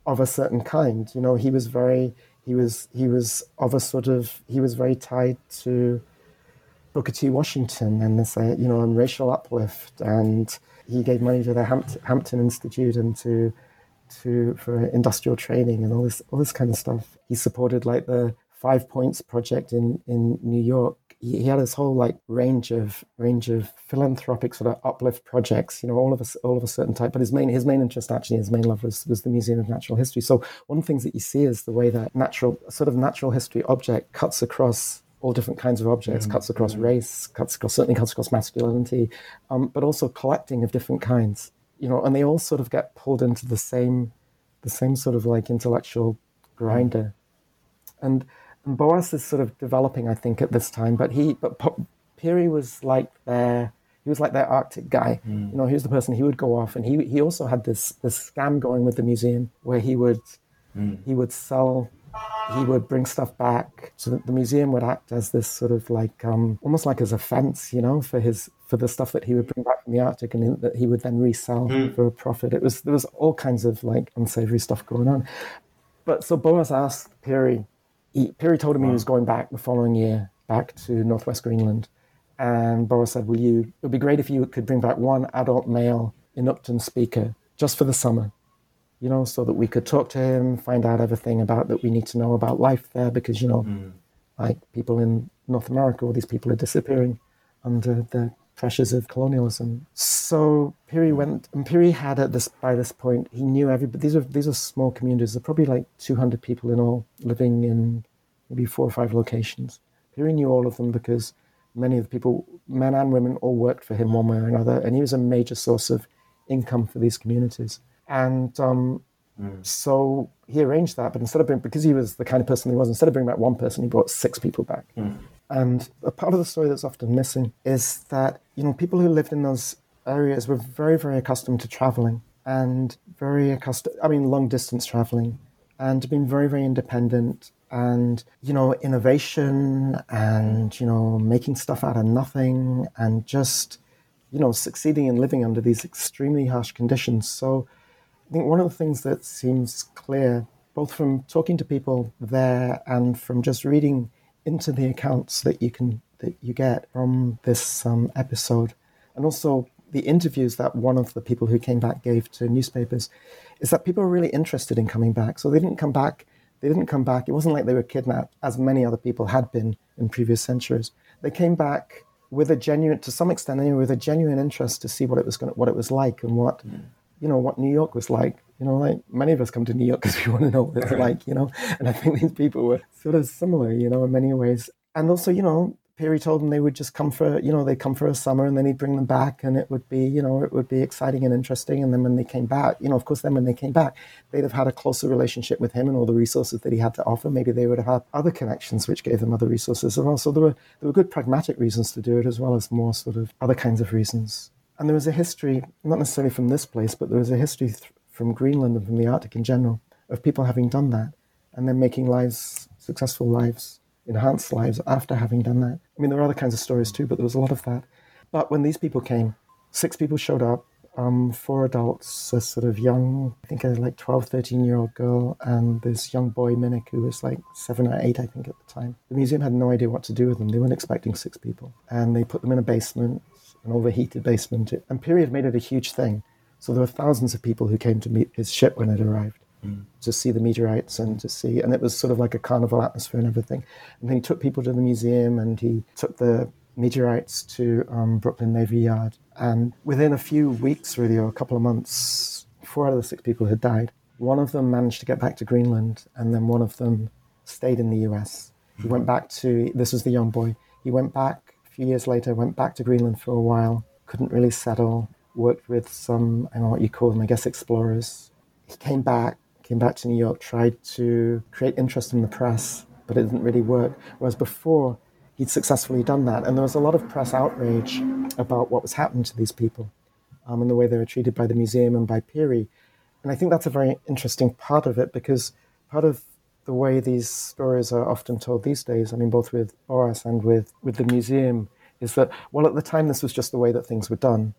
of a certain kind. You know, he was very he was he was of a sort of he was very tied to Booker T. Washington and this uh, you know and racial uplift, and he gave money to the Hampt- Hampton Institute and to to for industrial training and all this all this kind of stuff. He supported like the Five Points project in in New York he, he had this whole like range of range of philanthropic sort of uplift projects, you know, all of a all of a certain type. But his main his main interest actually, his main love was was the Museum of Natural History. So one of the things that you see is the way that natural sort of natural history object cuts across all different kinds of objects, mm-hmm. cuts across mm-hmm. race, cuts across certainly cuts across masculinity, um, but also collecting of different kinds. You know, and they all sort of get pulled into the same the same sort of like intellectual grinder. And and Boas is sort of developing, I think, at this time. But he, but Peary was like their, he was like their Arctic guy. Mm. You know, he was the person he would go off, and he he also had this this scam going with the museum where he would mm. he would sell. He would bring stuff back, so that the museum would act as this sort of like, um, almost like as a fence, you know, for his for the stuff that he would bring back from the Arctic, and that he would then resell mm. for a profit. It was there was all kinds of like unsavory stuff going on. But so Boas asked Peary, he, told him wow. he was going back the following year, back to Northwest Greenland. And Boas said, Will you, it would be great if you could bring back one adult male Inuktitut speaker just for the summer, you know, so that we could talk to him, find out everything about that we need to know about life there, because, you know, mm. like people in North America, all these people are disappearing under the pressures of colonialism. So Peary went, and Peary had at this by this point, he knew everybody. These are these are small communities. They're probably like 200 people in all, living in maybe four or five locations. Peary knew all of them because many of the people, men and women, all worked for him one way or another, and he was a major source of income for these communities. And um, mm. so he arranged that, but instead of being, because he was the kind of person he was, instead of bringing back one person, he brought six people back. Mm. And a part of the story that's often missing is that, you know, people who lived in those areas were very, very accustomed to traveling and very accustomed, I mean, long distance traveling and being very, very independent and, you know, innovation and, you know, making stuff out of nothing and just, you know, succeeding in living under these extremely harsh conditions. So I think one of the things that seems clear, both from talking to people there and from just reading into the accounts that you can that you get from this um, episode, and also the interviews that one of the people who came back gave to newspapers, is that people are really interested in coming back. So they didn't come back. They didn't come back. It wasn't like they were kidnapped, as many other people had been in previous centuries. They came back with a genuine, to some extent anyway, with a genuine interest to see what it was going, what it was like, and what, mm. you know, what New York was like. You know, like many of us come to New York because we want to know what it's like, you know. And I think these people were sort of similar, you know, in many ways. And also, you know, Peary told them they would just come for, you know, they'd come for a summer and then he'd bring them back and it would be, you know, it would be exciting and interesting. And then when they came back, you know, of course, then when they came back, they'd have had a closer relationship with him and all the resources that he had to offer. Maybe they would have had other connections which gave them other resources as well. So there were, there were good pragmatic reasons to do it as well as more sort of other kinds of reasons And there was a history, not necessarily from this place, but there was a history th- from Greenland and from the Arctic in general of people having done that and then making lives, successful lives, enhanced lives after having done that. I mean, there are other kinds of stories too, but there was a lot of that. But when these people came, six people showed up, um, four adults, a sort of young, I think a like 12, 13 year old girl, and this young boy, Minik, who was like seven or eight, I think, at the time. The museum had no idea what to do with them. They weren't expecting six people. And they put them in a basement, an overheated basement. And Peary made it a huge thing. So there were thousands of people who came to meet his ship when it arrived mm. to see the meteorites and to see, and it was sort of like a carnival atmosphere and everything. And then he took people to the museum and he took the meteorites to um, Brooklyn Navy Yard. And within a few weeks, really, or a couple of months, four out of the six people had died. One of them managed to get back to Greenland, and then one of them stayed in the US. He went back to, this was the young boy, he went back a few years later, went back to Greenland for a while, couldn't really settle, worked with some, I don't know what you call them, I guess explorers. He came back, came back to New York, tried to create interest in the press, but it didn't really work. Whereas before, he'd successfully done that. And there was a lot of press outrage about what was happening to these people um, and the way they were treated by the museum and by Peary. And I think that's a very interesting part of it because part of the way these stories are often told these days, I mean, both with Boas and with, with the museum, is that, well, at the time, this was just the way that things were done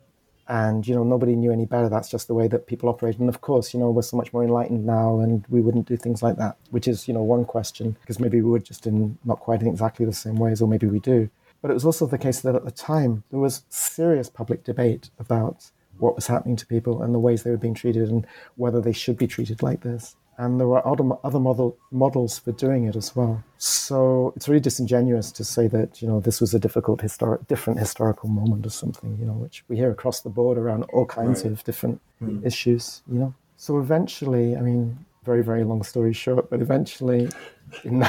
and you know nobody knew any better. That's just the way that people operate. And of course you know we're so much more enlightened now and we wouldn't do things like that which is you know one question because maybe we would just in not quite in exactly the same ways or maybe we do. But it was also the case that at the time there was serious public debate about what was happening to people and the ways they were being treated and whether they should be treated like this and there were other, other model, models for doing it as well. So it's really disingenuous to say that you know this was a difficult historic, different historical moment or something, you know, which we hear across the board around all kinds right. of different hmm. issues, you know. So eventually, I mean, very very long story short, but eventually, in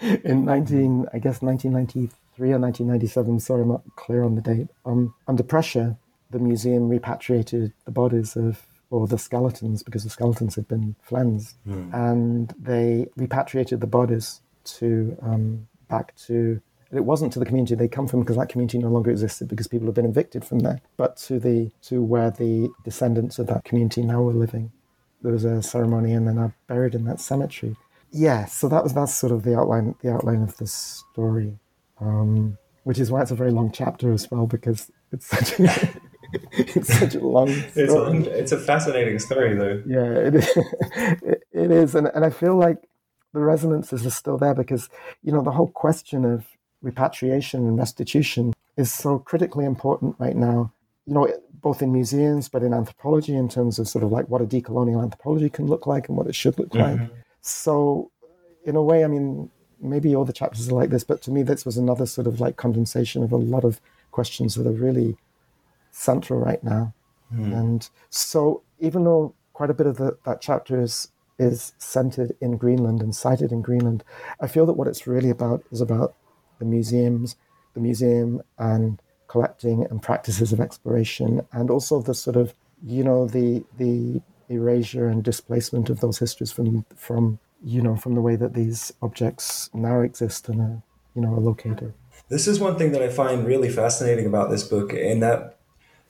in nineteen, I guess nineteen ninety three or nineteen ninety seven. Sorry, I'm not clear on the date. Um, under pressure, the museum repatriated the bodies of or the skeletons because the skeletons had been flensed, mm. and they repatriated the bodies to um, back to. It wasn't to the community they come from because that community no longer existed because people had been evicted from there, but to the to where the descendants of that community now were living. There was a ceremony, and then are buried in that cemetery. Yeah, so that was that's sort of the outline the outline of the story, um, which is why it's a very long chapter as well because it's such. A, it's such a long it's a, it's a, fascinating story though. Yeah it is, it is and, and i feel like the resonances are still there because you know the whole question of repatriation and restitution is so critically important right now you know both in museums but in anthropology in terms of sort of like what a decolonial anthropology can look like and what it should look mm-hmm. like so in a way i mean maybe all the chapters are like this but to me this was another sort of like condensation of a lot of questions that are really central right now. Mm. And so, even though quite a bit of the, that chapter is is centered in Greenland and cited in Greenland, I feel that what it's really about is about the museums, the museum and collecting and practices of exploration, and also the sort of you know the the erasure and displacement of those histories from from you know from the way that these objects now exist and are you know are located. This is one thing that I find really fascinating about this book, and that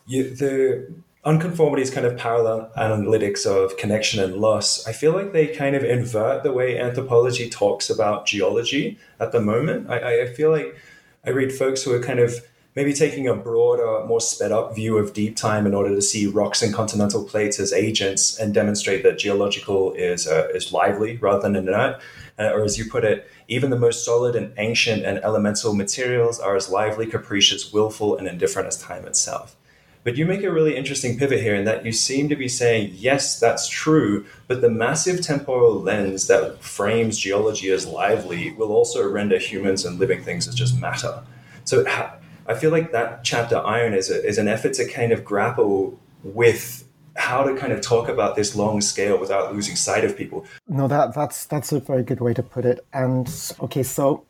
you, the unconformities kind of parallel analytics of connection and loss, I feel like they kind of invert the way anthropology talks about geology at the moment. I, I feel like I read folks who are kind of maybe taking a broader, more sped up view of deep time in order to see rocks and continental plates as agents and demonstrate that geological is uh, is lively rather than inert. Uh, or as you put it, even the most solid and ancient and elemental materials are as lively, capricious, willful, and indifferent as time itself. But you make a really interesting pivot here in that you seem to be saying, yes, that's true, but the massive temporal lens that frames geology as lively will also render humans and living things as just matter. So I feel like that chapter iron is, a, is an effort to kind of grapple with how to kind of talk about this long scale without losing sight of people. No, that that's that's a very good way to put it. And okay, so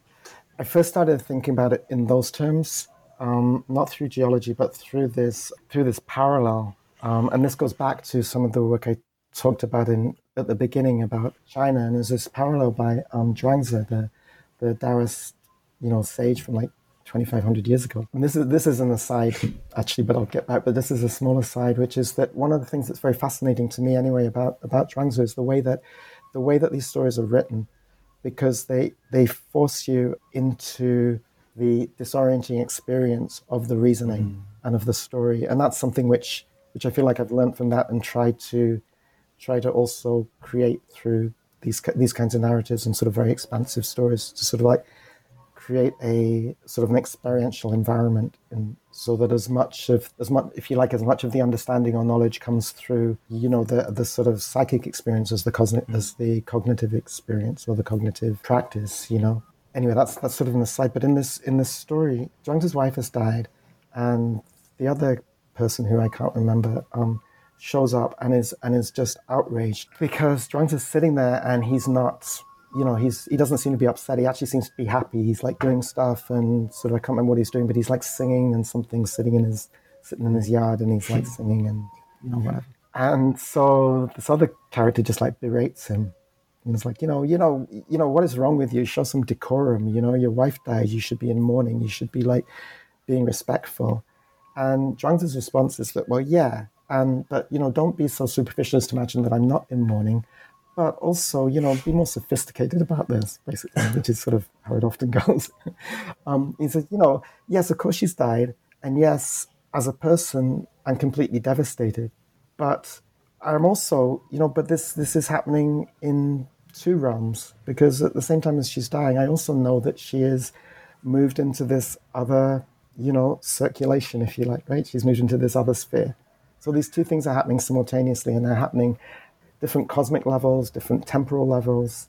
I first started thinking about it in those terms um, not through geology, but through this through this parallel. Um, and this goes back to some of the work I talked about in at the beginning about China, and there's this parallel by um, Zhuangzi, the the Taoist, you know, sage from like 2,500 years ago. And this is this is an aside, actually, but I'll get back. But this is a small aside, which is that one of the things that's very fascinating to me, anyway, about about Zhuangzi is the way that the way that these stories are written, because they they force you into the disorienting experience of the reasoning mm. and of the story, and that's something which which I feel like I've learned from that and tried to try to also create through these these kinds of narratives and sort of very expansive stories to sort of like create a sort of an experiential environment and so that as much of as much if you like as much of the understanding or knowledge comes through you know the the sort of psychic experience as the cosmic mm. as the cognitive experience or the cognitive practice you know anyway that's that's sort of an aside but in this in this story Zhuangzi's wife has died and the other person who I can't remember um, shows up and is and is just outraged because Zhuangzi's sitting there and he's not you know, he's he doesn't seem to be upset. He actually seems to be happy. He's like doing stuff and sort of I can't remember what he's doing, but he's like singing and something sitting in his sitting in his yard and he's like singing and you know whatever. And so this other character just like berates him. And it's like, you know, you know, you know, what is wrong with you? Show some decorum. You know, your wife died. You should be in mourning. You should be like being respectful. And Zhuangzi's response is that, well, yeah, and but you know, don't be so superficial as to imagine that I'm not in mourning but also, you know, be more sophisticated about this, basically, which is sort of how it often goes. um, he says, you know, yes, of course she's died, and yes, as a person, I'm completely devastated, but I'm also, you know, but this this is happening in two realms because at the same time as she's dying, I also know that she is moved into this other, you know, circulation, if you like, right? She's moved into this other sphere. So these two things are happening simultaneously, and they're happening different cosmic levels, different temporal levels.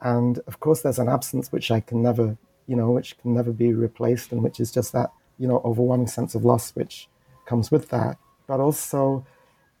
And of course, there's an absence which I can never, you know, which can never be replaced, and which is just that, you know, overwhelming sense of loss which comes with that. But also,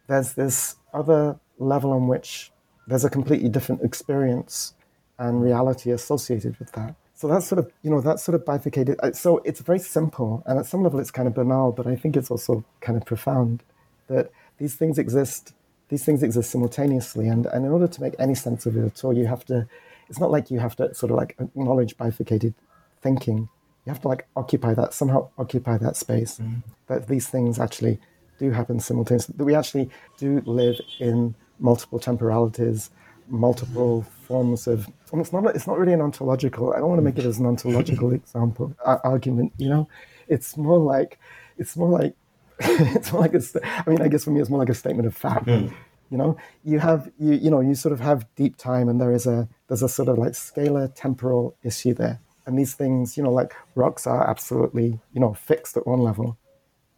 there's this other level on which there's a completely different experience and reality associated with that. So that's sort of, you know, that's sort of bifurcated. Uh, so it's very simple, and at some level, it's kind of banal, but I think it's also kind of profound that these things exist these things exist simultaneously. And, and in order to make any sense of it at all, you have to, it's not like you have to sort of like acknowledge bifurcated thinking. You have to like occupy that, somehow occupy that space. Mm. That these things actually do happen simultaneously. That we actually do live in multiple temporalities, multiple forms of. And it's not. It's not really an ontological. I don't want to make it as an ontological example uh, argument. You know, it's more like. It's more like it's more like a, I mean, I guess for me, it's more like a statement of fact. Mm. You know, you have you you know you sort of have deep time, and there is a there's a sort of like scalar temporal issue there, and these things, you know, like rocks are absolutely you know fixed at one level,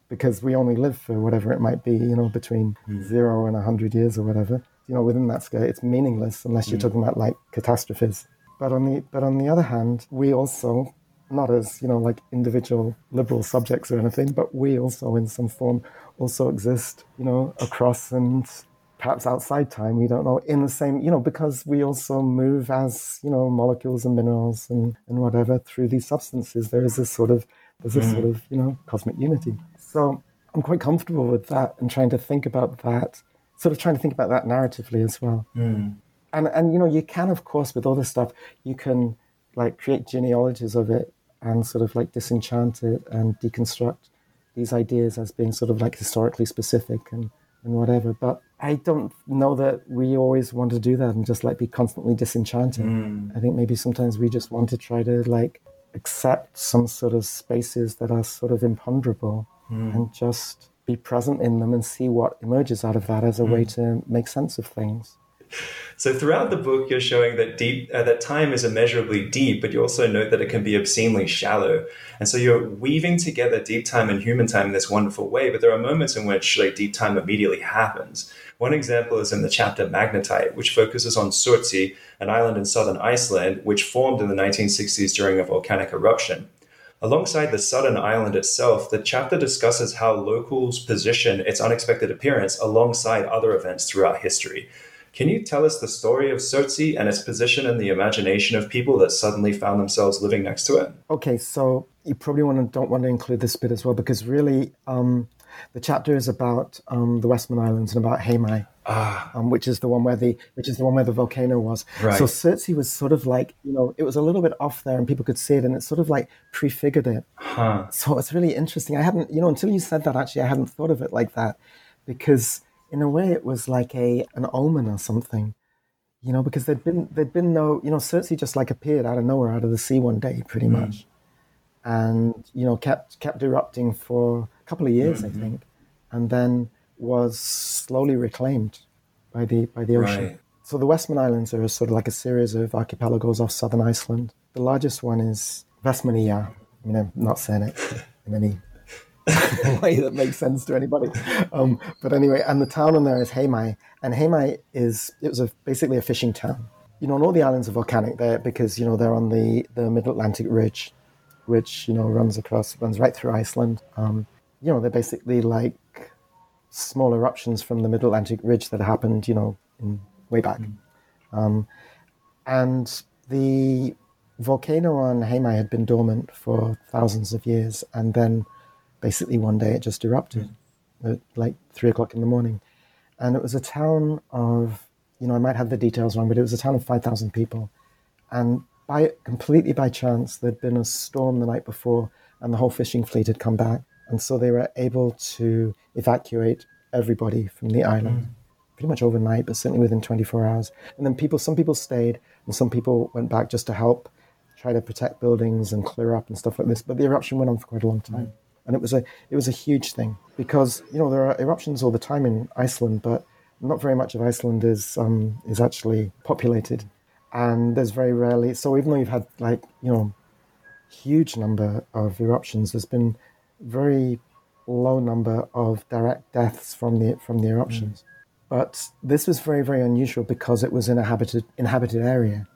because we only live for whatever it might be, you know, between mm. zero and hundred years or whatever. You know, within that scale, it's meaningless unless you're mm. talking about like catastrophes. But on the but on the other hand, we also not as you know like individual liberal subjects or anything, but we also in some form also exist, you know, across and perhaps outside time. We don't know in the same, you know, because we also move as you know molecules and minerals and and whatever through these substances. There is this sort of there's this mm. sort of you know cosmic unity. So I'm quite comfortable with that and trying to think about that, sort of trying to think about that narratively as well. Mm. And and you know you can of course with all this stuff you can like create genealogies of it and sort of like disenchant it and deconstruct these ideas as being sort of like historically specific and, and whatever. But I don't know that we always want to do that and just like be constantly disenchanted. Mm. I think maybe sometimes we just want to try to like accept some sort of spaces that are sort of imponderable mm. and just be present in them and see what emerges out of that as a mm. way to make sense of things. So throughout the book, you're showing that deep uh, that time is immeasurably deep, but you also note that it can be obscenely shallow. And so you're weaving together deep time and human time in this wonderful way. But there are moments in which like deep time immediately happens. One example is in the chapter Magnetite, which focuses on Surtsey, an island in southern Iceland, which formed in the 1960s during a volcanic eruption. Alongside the southern island itself, the chapter discusses how locals position its unexpected appearance alongside other events throughout history. Can you tell us the story of Surtsey and its position in the imagination of people that suddenly found themselves living next to it? Okay, so you probably want to, don't want to include this bit as well because really um, the chapter is about um, the Westman Islands and about Heimaey. Ah. Um, which is the one where the which is the one where the volcano was. Right. So Surtsey was sort of like you know it was a little bit off there, and people could see it, and it sort of like prefigured it. Huh. So it's really interesting. I hadn't you know until you said that actually I hadn't thought of it like that, because in a way it was like a an omen or something, you know, because there'd been there'd been no you know Surtsey just like appeared out of nowhere out of the sea one day pretty much, and you know kept kept erupting for a couple of years I think, and then was slowly reclaimed by the by the ocean. Right. So the Westman Islands are sort of like a series of archipelagos off southern Iceland. The largest one is Vestmannaeyjar. I mean, I'm not saying it in any way that makes sense to anybody. Um, but anyway, and the town on there is Heimaey, and Heimaey is it was a, basically a fishing town. You know, and all the islands are volcanic there because you know they're on the the Mid Atlantic Ridge, which you know runs across runs right through Iceland. Um, you know, they're basically like small eruptions from the Mid Atlantic Ridge that happened, you know, in, way back. Um, and the volcano on Heimaey had been dormant for thousands of years, and then basically one day it just erupted at like three o'clock in the morning. And it was a town of, you know, I might have the details wrong, but it was a town of 5,000 people. And by completely by chance, there'd been a storm the night before, and the whole fishing fleet had come back. And so they were able to evacuate everybody from the island pretty much overnight, but certainly within 24 hours. And then people, some people stayed, and some people went back just to help try to protect buildings and clear up and stuff like this. But the eruption went on for quite a long time, and it was a it was a huge thing because you know there are eruptions all the time in Iceland, but not very much of Iceland is um, is actually populated, and there's very rarely. So even though you've had like you know huge number of eruptions, there's been very low number of direct deaths from the from the eruptions. Mm. But this was very, very unusual because it was in a habited, inhabited area.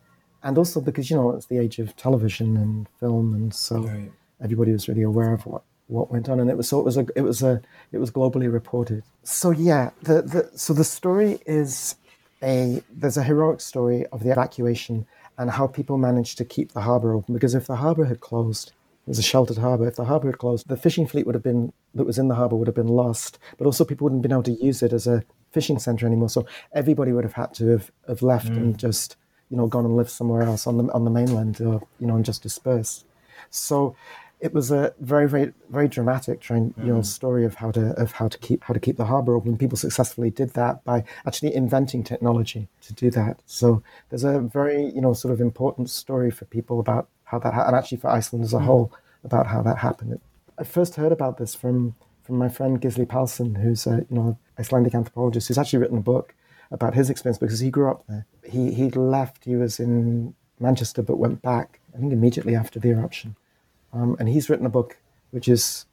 And also because, you know, it's the age of television and film. And so Right. everybody was really aware of what, what went on. And it was, so it was, a, it was a, it was globally reported. So yeah, the, the, so the story is a, there's a heroic story of the evacuation and how people managed to keep the harbor open. Because if the harbor had closed, it was a sheltered harbor. If the harbor had closed, the fishing fleet would have been that was in the harbor would have been lost. But also, people wouldn't have been able to use it as a fishing center anymore. So everybody would have had to have, have left mm. and just you know gone and lived somewhere else on the on the mainland, or you know, and just dispersed. So it was a very very very dramatic trying you know mm. story of how to of how to keep how to keep the harbor open. People successfully did that by actually inventing technology to do that. So there's a very you know sort of important story for people about how that ha- and actually for Iceland as a whole about how that happened. I first heard about this from from my friend Gisli Palsson, who's a you know Icelandic anthropologist who's actually written a book about his experience because he grew up there. He he left. He was in Manchester, but went back. I think immediately after the eruption, um, and he's written a book which is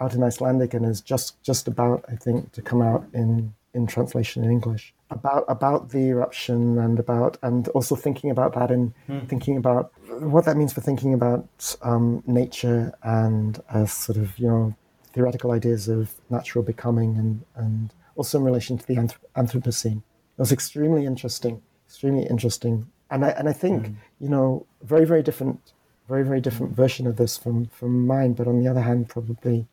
out in Icelandic and is just just about I think to come out in in translation in English about about the eruption and about and also thinking about that and hmm. thinking about what that means for thinking about um, nature and as sort of you know theoretical ideas of natural becoming and and also in relation to the anthrop- Anthropocene. It was extremely interesting, extremely interesting, and I and I think hmm. you know very very different, very very different version of this from from mine. But on the other hand, probably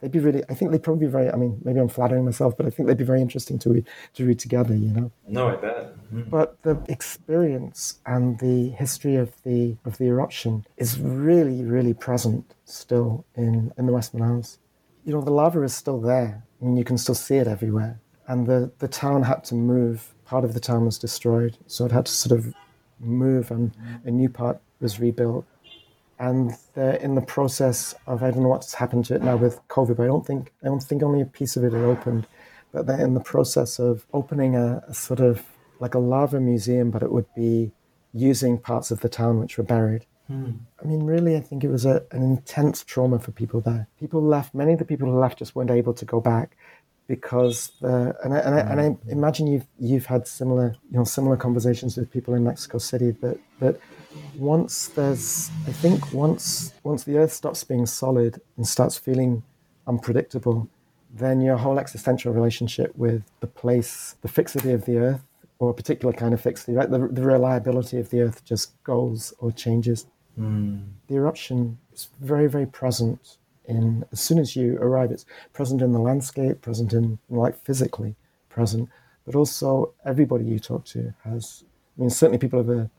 they'd be really. I think they'd probably be very. I mean, maybe I'm flattering myself, but I think they'd be very interesting to read to read together. You know. No, I bet. Mm-hmm. But the experience and the history of the of the eruption is really, really present still in, in the Westman Isles. You know, the lava is still there. I mean, you can still see it everywhere. And the, the town had to move. Part of the town was destroyed, so it had to sort of move, and a new part was rebuilt. And they're in the process of I don't know what's happened to it now with COVID, but I don't think I don't think only a piece of it had opened. But they're in the process of opening a, a sort of like a lava museum, but it would be using parts of the town which were buried. Hmm. I mean, really, I think it was a, an intense trauma for people there. People left. Many of the people who left just weren't able to go back because the and I, and I, and I mm-hmm. imagine you've you've had similar you know similar conversations with people in Mexico City. That that once there's I think once once the Earth stops being solid and starts feeling unpredictable, then your whole existential relationship with the place, the fixity of the Earth, or a particular kind of fixity, right? The, the reliability of the Earth just goes or changes. Mm. The eruption is very, very present in as soon as you arrive. It's present in the landscape, present in like physically present, but also everybody you talk to has. I mean, certainly people a,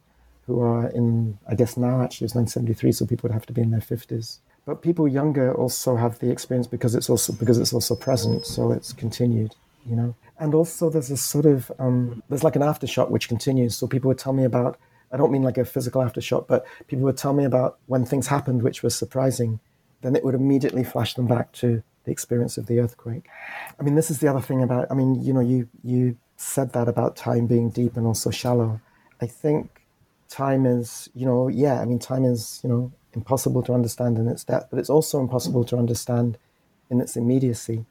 who are in, I guess now actually it's 1973, so people would have to be in their 50s. But people younger also have the experience because it's also because it's also present, so it's continued, you know. And also there's a sort of um, there's like an aftershock which continues. So people would tell me about I don't mean like a physical aftershock, but people would tell me about when things happened which was surprising, then it would immediately flash them back to the experience of the earthquake. I mean, this is the other thing about, I mean, you know, you, you said that about time being deep and also shallow. I think time is, you know, yeah, I mean, time is, you know, impossible to understand in its depth, but it's also impossible to understand in its immediacy.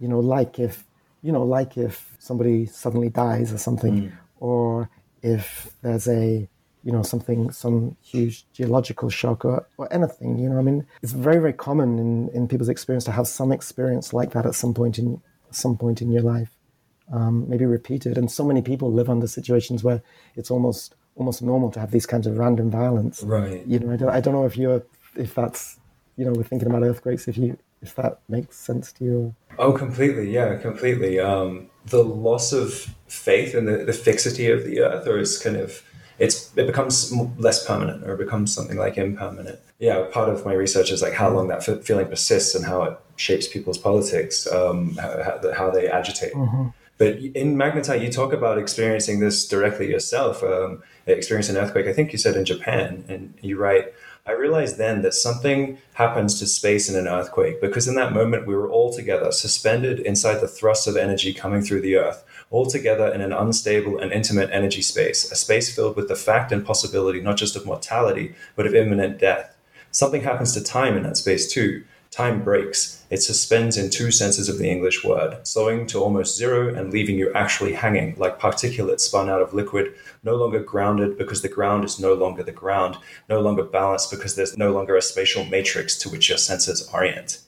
You know, like if, you know, like if somebody suddenly dies or something, mm. or if there's a you know something some huge geological shock or, or anything you know i mean it's very very common in, in people's experience to have some experience like that at some point in some point in your life um, maybe repeated. And so many people live under situations where it's almost almost normal to have these kinds of random violence. Right. You know i don't, I don't know if you're if that's you know we're thinking about earthquakes if you if that makes sense to you. Oh completely. Yeah completely. Um, the loss of faith in the, the fixity of the earth or is kind of it's it becomes less permanent or it becomes something like impermanent. Yeah, part of my research is like how long that feeling persists and how it shapes people's politics, um, how, how, they agitate. Mm-hmm. But in Magnetite, you talk about experiencing this directly yourself, um, experiencing an earthquake. I think you said in Japan, and you write, I realized then that something happens to space in an earthquake because in that moment we were all together, suspended inside the thrust of energy coming through the earth all together in an unstable and intimate energy space, a space filled with the fact and possibility not just of mortality, but of imminent death. Something happens to time in that space too. Time breaks. It suspends in two senses of the English word, slowing to almost zero and leaving you actually hanging like particulate spun out of liquid, no longer grounded because the ground is no longer the ground, no longer balanced because there's no longer a spatial matrix to which your senses orient.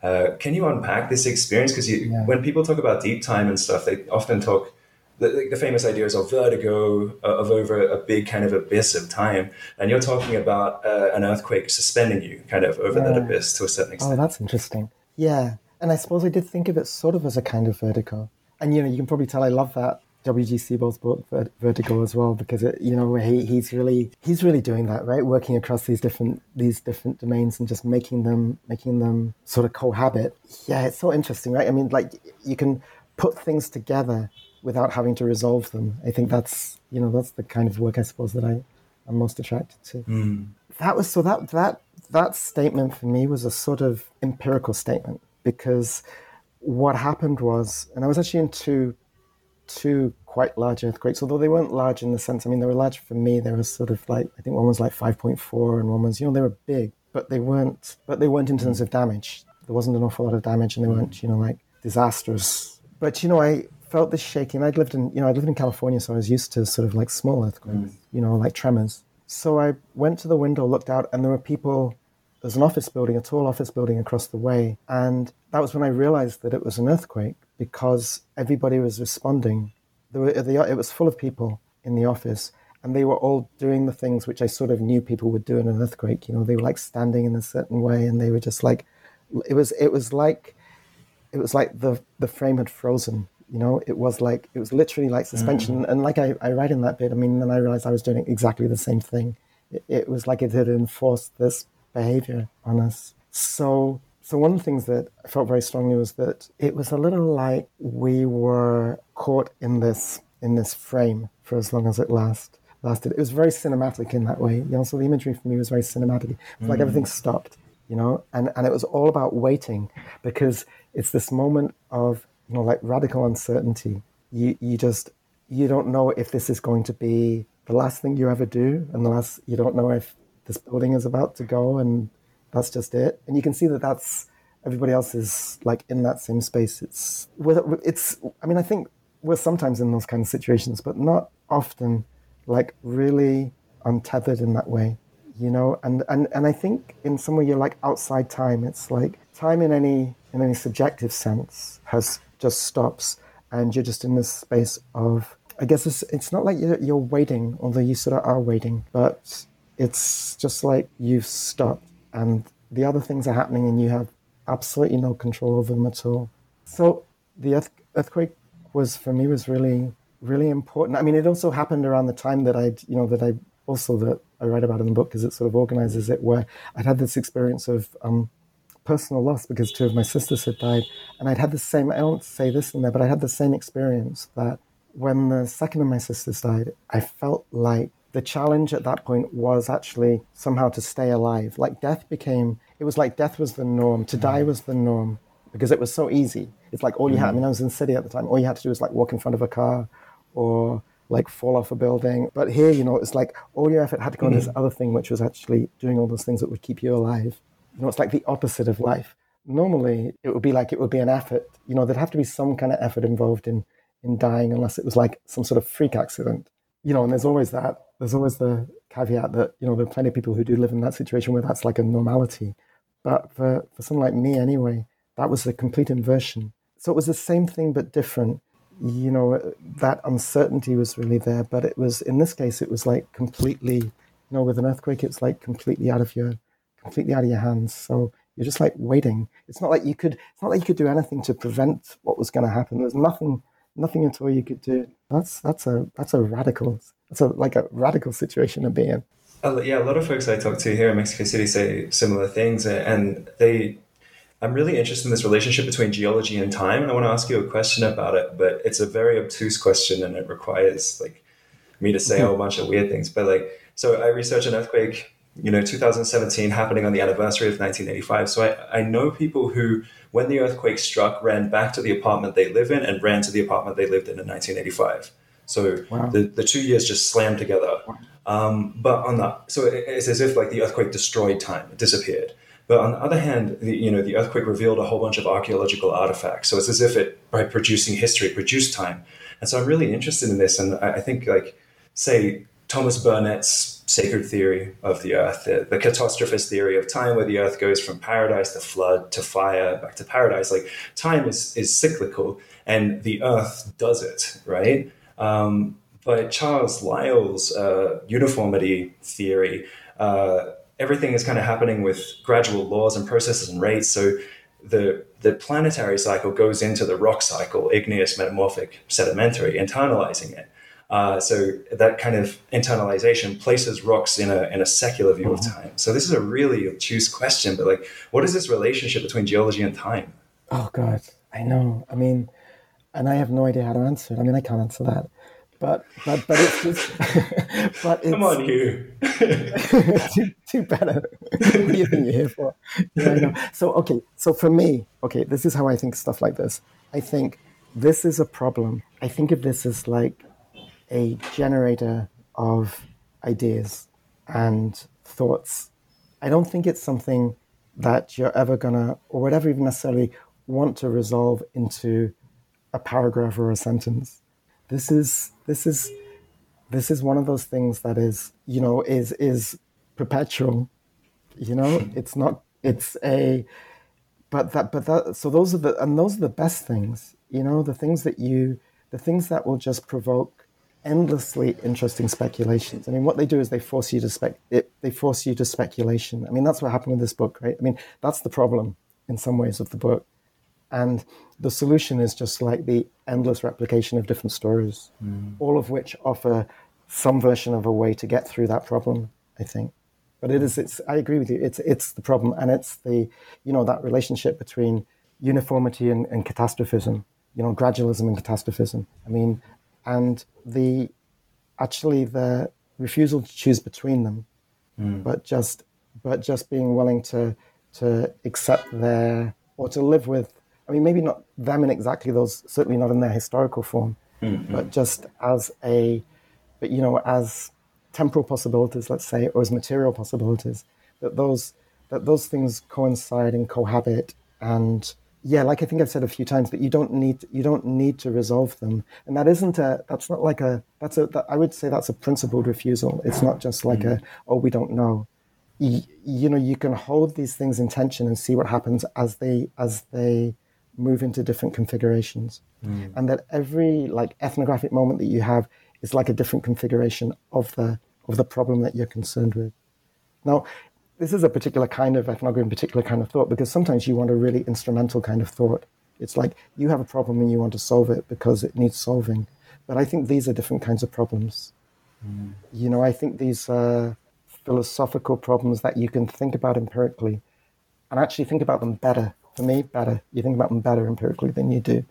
Uh, can you unpack this experience? Because yeah. when people talk about deep time and stuff, they often talk the, the famous ideas of vertigo uh, of over a big kind of abyss of time, and you're talking about uh, an earthquake suspending you kind of over yeah. that abyss to a certain extent. Oh, that's interesting. Yeah, and I suppose I did think of it sort of as a kind of vertigo. And you know, you can probably tell I love that W.G. Sebald's book Vertigo as well because it, you know he, he's really he's really doing that right working across these different these different domains and just making them making them sort of cohabit yeah it's so interesting right I mean like you can put things together without having to resolve them I think that's you know that's the kind of work I suppose that I am most attracted to mm. that was so that that that statement for me was a sort of empirical statement because what happened was and I was actually in two two quite large earthquakes, although they weren't large in the sense, I mean, they were large for me. They were sort of like, I think one was like 5.4 and one was, you know, they were big, but they weren't, but they weren't in terms of damage. There wasn't an awful lot of damage and they weren't, you know, like disastrous. But, you know, I felt this shaking. I'd lived in, you know, I lived in California, so I was used to sort of like small earthquakes, mm. you know, like tremors. So I went to the window, looked out, and there were people there's an office building, a tall office building across the way. And that was when I realized that it was an earthquake because everybody was responding. There Were, it was full of people in the office, and they were all doing the things which I sort of knew people would do in an earthquake. You know, they were like standing in a certain way, and they were just like, it was, it was like, it was like the the frame had frozen. You know, it was like it was literally like suspension. Mm. And like I, I write in that bit, I mean, then I realized I was doing exactly the same thing. It, it was like it had enforced this behavior on us. So so one of the things that I felt very strongly was that it was a little like we were caught in this in this frame for as long as it last lasted. It was very cinematic in that way. You know, so the imagery for me was very cinematic. It's mm. like everything stopped, you know, and, and it was all about waiting because it's this moment of, you know, like radical uncertainty. You you just you don't know if this is going to be the last thing you ever do and the last you don't know if this building is about to go and that's just it. And you can see that that's everybody else is like in that same space. It's it's. I mean, I think we're sometimes in those kind of situations, but not often, like really untethered in that way, you know. And and and I think in some way you're like outside time. It's like time in any in any subjective sense has just stops, and you're just in this space of. I guess it's it's not like you're, you're waiting, although you sort of are waiting, but it's just like you've stopped and the other things are happening and you have absolutely no control over them at all. So the earth, earthquake was for me was really really important. I mean, it also happened around the time that I, you know, that I also that I write about in the book because it sort of organizes it, where I'd had this experience of um, personal loss because two of my sisters had died, and I'd had the same. I don't say this in there, but I had the same experience that when the second of my sisters died, I felt like the challenge at that point was actually somehow to stay alive. Like death became, it was like death was the norm. To die mm. was the norm because it was so easy. It's like all you had. I mm. mean, I was in the city at the time. All you had to do was like walk in front of a car or like fall off a building. But here, you know, it's like all your effort had to go on mm. this other thing, which was actually doing all those things that would keep you alive. You know, it's like the opposite of life. Normally, it would be like it would be an effort. You know, there'd have to be some kind of effort involved in in dying, unless it was like some sort of freak accident. You know, and there's always that. There's always the caveat that you know there are plenty of people who do live in that situation where that's like a normality. But for for someone like me, anyway, that was the complete inversion. So it was the same thing but different you know that uncertainty was really there but it was in this case it was like completely you know with an earthquake it's like completely out of your completely out of your hands so you're just like waiting it's not like you could it's not like you could do anything to prevent what was going to happen there's nothing nothing at all you could do that's that's a that's a radical that's a like a radical situation to be in uh, yeah a lot of folks i talk to here in mexico city say similar things and they I'm really interested in this relationship between geology and time, and I want to ask you a question about it. But it's a very obtuse question, and it requires like me to say a whole bunch of weird things. But like, so I research an earthquake, you know, 2017 happening on the anniversary of 1985. So I, I know people who, when the earthquake struck, ran back to the apartment they live in and ran to the apartment they lived in in 1985. So wow. the, the two years just slammed together. Um, but on the so it's as if like the earthquake destroyed time, it disappeared. But on the other hand, the, you know, the earthquake revealed a whole bunch of archaeological artifacts. So it's as if it, by producing history, produced time. And so I'm really interested in this. And I, I think, like, say, Thomas Burnet's sacred theory of the earth, the, the, catastrophist theory of time, where the earth goes from paradise to flood to fire back to paradise. Like time is is cyclical, and the earth does it right. Um, but Charles Lyell's uh, uniformity theory. Uh, everything is kind of happening with gradual laws and processes and rates. So the the planetary cycle goes into the rock cycle, igneous, metamorphic, sedimentary, internalizing it. Uh, so that kind of internalization places rocks in a in a secular view of mm-hmm. time. So this is a really obtuse question, but like, what is this relationship between geology and time? Oh God, I know. I mean, and I have no idea how to answer it. I mean, I can't answer that but but but it's just but it's, come on you too, too better what do you think you're here for yeah, I know. so okay so for me okay this is how i think stuff like this i think this is a problem i think of this as like a generator of ideas and thoughts. I don't think it's something that you're ever gonna or whatever even necessarily want to resolve into a paragraph or a sentence. This is this is this is one of those things that is you know is is perpetual. You know it's not it's a but that but that so those are the and those are the best things. You know the things that you the things that will just provoke endlessly interesting speculations i mean what they do is they force you to spec it, they force you to speculation i mean that's what happened with this book right i mean that's the problem in some ways of the book and the solution is just like the endless replication of different stories, mm. all of which offer some version of a way to get through that problem, I think. But it is, it's, I agree with you, it's, it's the problem. And it's the, you know, that relationship between uniformity and, and catastrophism, you know, gradualism and catastrophism. I mean, and the, actually the refusal to choose between them, mm. but just, but just being willing to, to accept their, or to live with I mean, maybe not them in exactly those, certainly not in their historical form, mm-hmm. but just as a, but you know, as temporal possibilities, let's say, or as material possibilities, that those that those things coincide and cohabit, and yeah, like I think I've said a few times, that you don't need you don't need to resolve them, and that isn't a that's not like a that's a that, I would say that's a principled refusal. It's not just like mm-hmm. a oh we don't know. You, you know, you can hold these things in tension and see what happens as they as they move into different configurations mm. and that every like ethnographic moment that you have is like a different configuration of the of the problem that you're concerned with now this is a particular kind of ethnography and particular kind of thought because sometimes you want a really instrumental kind of thought It's like you have a problem and you want to solve it because it needs solving. But I think these are different kinds of problems. Mm. You know, I think these are philosophical problems that you can think about empirically and actually think about them better. For me, better. You think about them better empirically than you do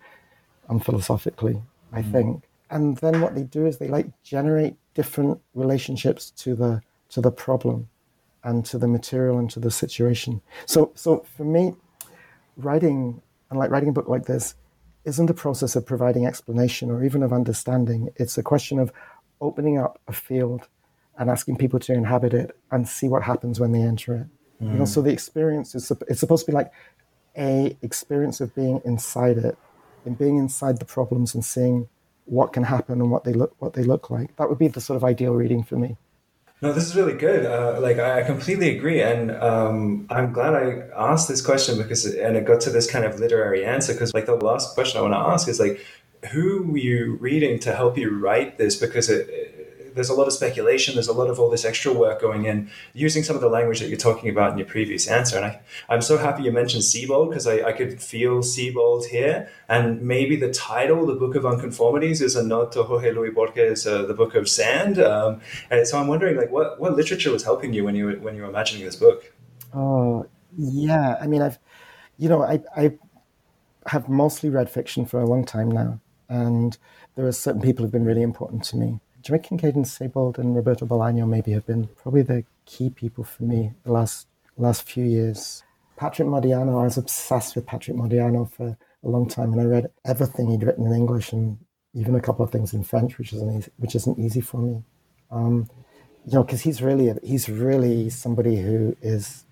um, philosophically, I mm. think. And then what they do is they like generate different relationships to the to the problem and to the material and to the situation. So so for me, writing and like writing a book like this isn't a process of providing explanation or even of understanding. It's a question of opening up a field and asking people to inhabit it and see what happens when they enter it. Mm. You know, so the experience is it's supposed to be like a experience of being inside it, and being inside the problems and seeing what can happen and what they look what they look like. That would be the sort of ideal reading for me. No, this is really good. Uh, like I completely agree, and um, I'm glad I asked this question because and it got to this kind of literary answer. Because like the last question I want to ask is like, who were you reading to help you write this? Because it, there's a lot of speculation. There's a lot of all this extra work going in, using some of the language that you're talking about in your previous answer. And I, I'm so happy you mentioned Sebald because I, I could feel Sebald here. And maybe the title, The Book of Unconformities, is a nod to Jorge Luis Borges' uh, The Book of Sand. Um, and so I'm wondering, like, what, what literature was helping you when you were, when you were imagining this book? Oh, yeah. I mean, I've, you know, I, I have mostly read fiction for a long time now. And there are certain people who've been really important to me. Joy Kincaid Sebald and Roberto Bolaño maybe have been probably the key people for me the last last few years. Patrick Modiano, I was obsessed with Patrick Modiano for a long time, and I read everything he'd written in English and even a couple of things in French, which isn't easy, which isn't easy for me. Um, you know, because he's really he's really somebody who is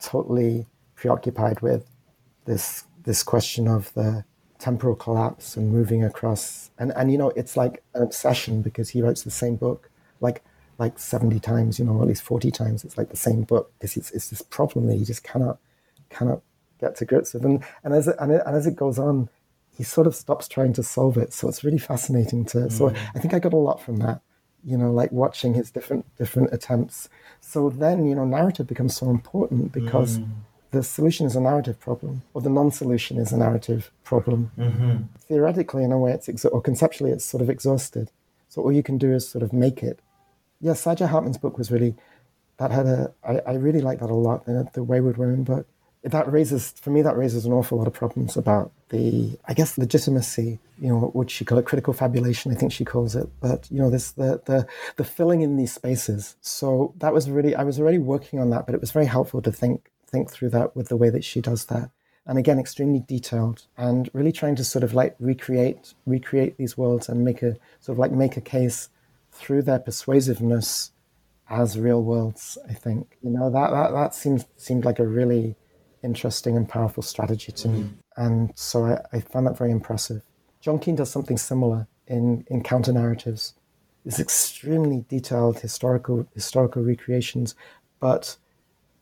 totally preoccupied with this this question of the temporal collapse and moving across. And and you know it's like an obsession because he writes the same book like like 70 times you know or at least 40 times. It's like the same book. Because it's, it's this problem that he just cannot cannot get to grips with. And and as it, and, it, and as it goes on he sort of stops trying to solve it. So it's really fascinating to mm. so i think i got a lot from that you know like watching his different different attempts. So then you know narrative becomes so important because mm the solution is a narrative problem, or the non-solution is a narrative problem. Mm-hmm. Theoretically, in a way, it's exa- or conceptually, it's sort of exhausted. So all you can do is sort of make it. Yeah, Saidiya Hartman's book was really that had a. I, I really like that a lot. The, the Wayward Women book. That raises for me that raises an awful lot of problems about the I guess legitimacy. You know, what would she call it? Critical fabulation, I think she calls it. But you know, this the the the filling in these spaces. So that was really I was already working on that, but it was very helpful to think think through that with the way that she does that. And again, extremely detailed and really trying to sort of like recreate recreate these worlds and make a sort of like make a case through their persuasiveness as real worlds. I think you know that that that seems seemed like a really interesting and powerful strategy to me, mm-hmm. and so I, I found that very impressive. John Keene does something similar in in counter narratives. It's extremely detailed historical historical recreations, but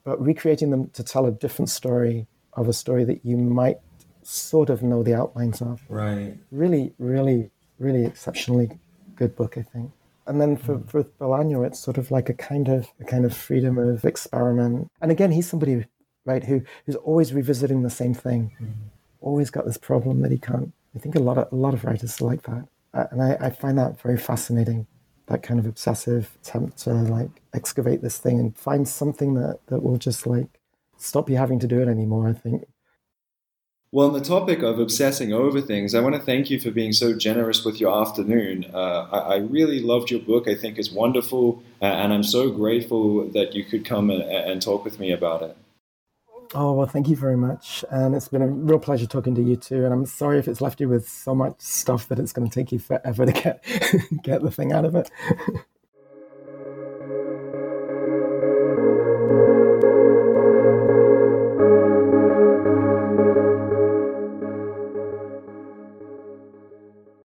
but recreating them to tell a different story of a story that you might sort of know the outlines of. Right. Really, really, really exceptionally good book, I think. And then for, mm. for Bolaño, it's sort of like a kind of a kind of freedom of experiment. And again, he's somebody, right, who who's always revisiting the same thing. Mm. Always got this problem that he can't. I think a lot of a lot of writers are like that, uh, and I, I find that very fascinating that kind of obsessive attempt to like excavate this thing and find something that that will just like stop you having to do it anymore. I think. Well, on the topic of obsessing over things, I want to thank you for being so generous with your afternoon. Uh, I, I, really loved your book. I think it's wonderful, uh, and I'm so grateful that you could come and, and talk with me about it. Oh, well, thank you very much. And it's been a real pleasure talking to you too. And I'm sorry if it's left you with so much stuff that it's going to take you forever to get, get the thing out of it.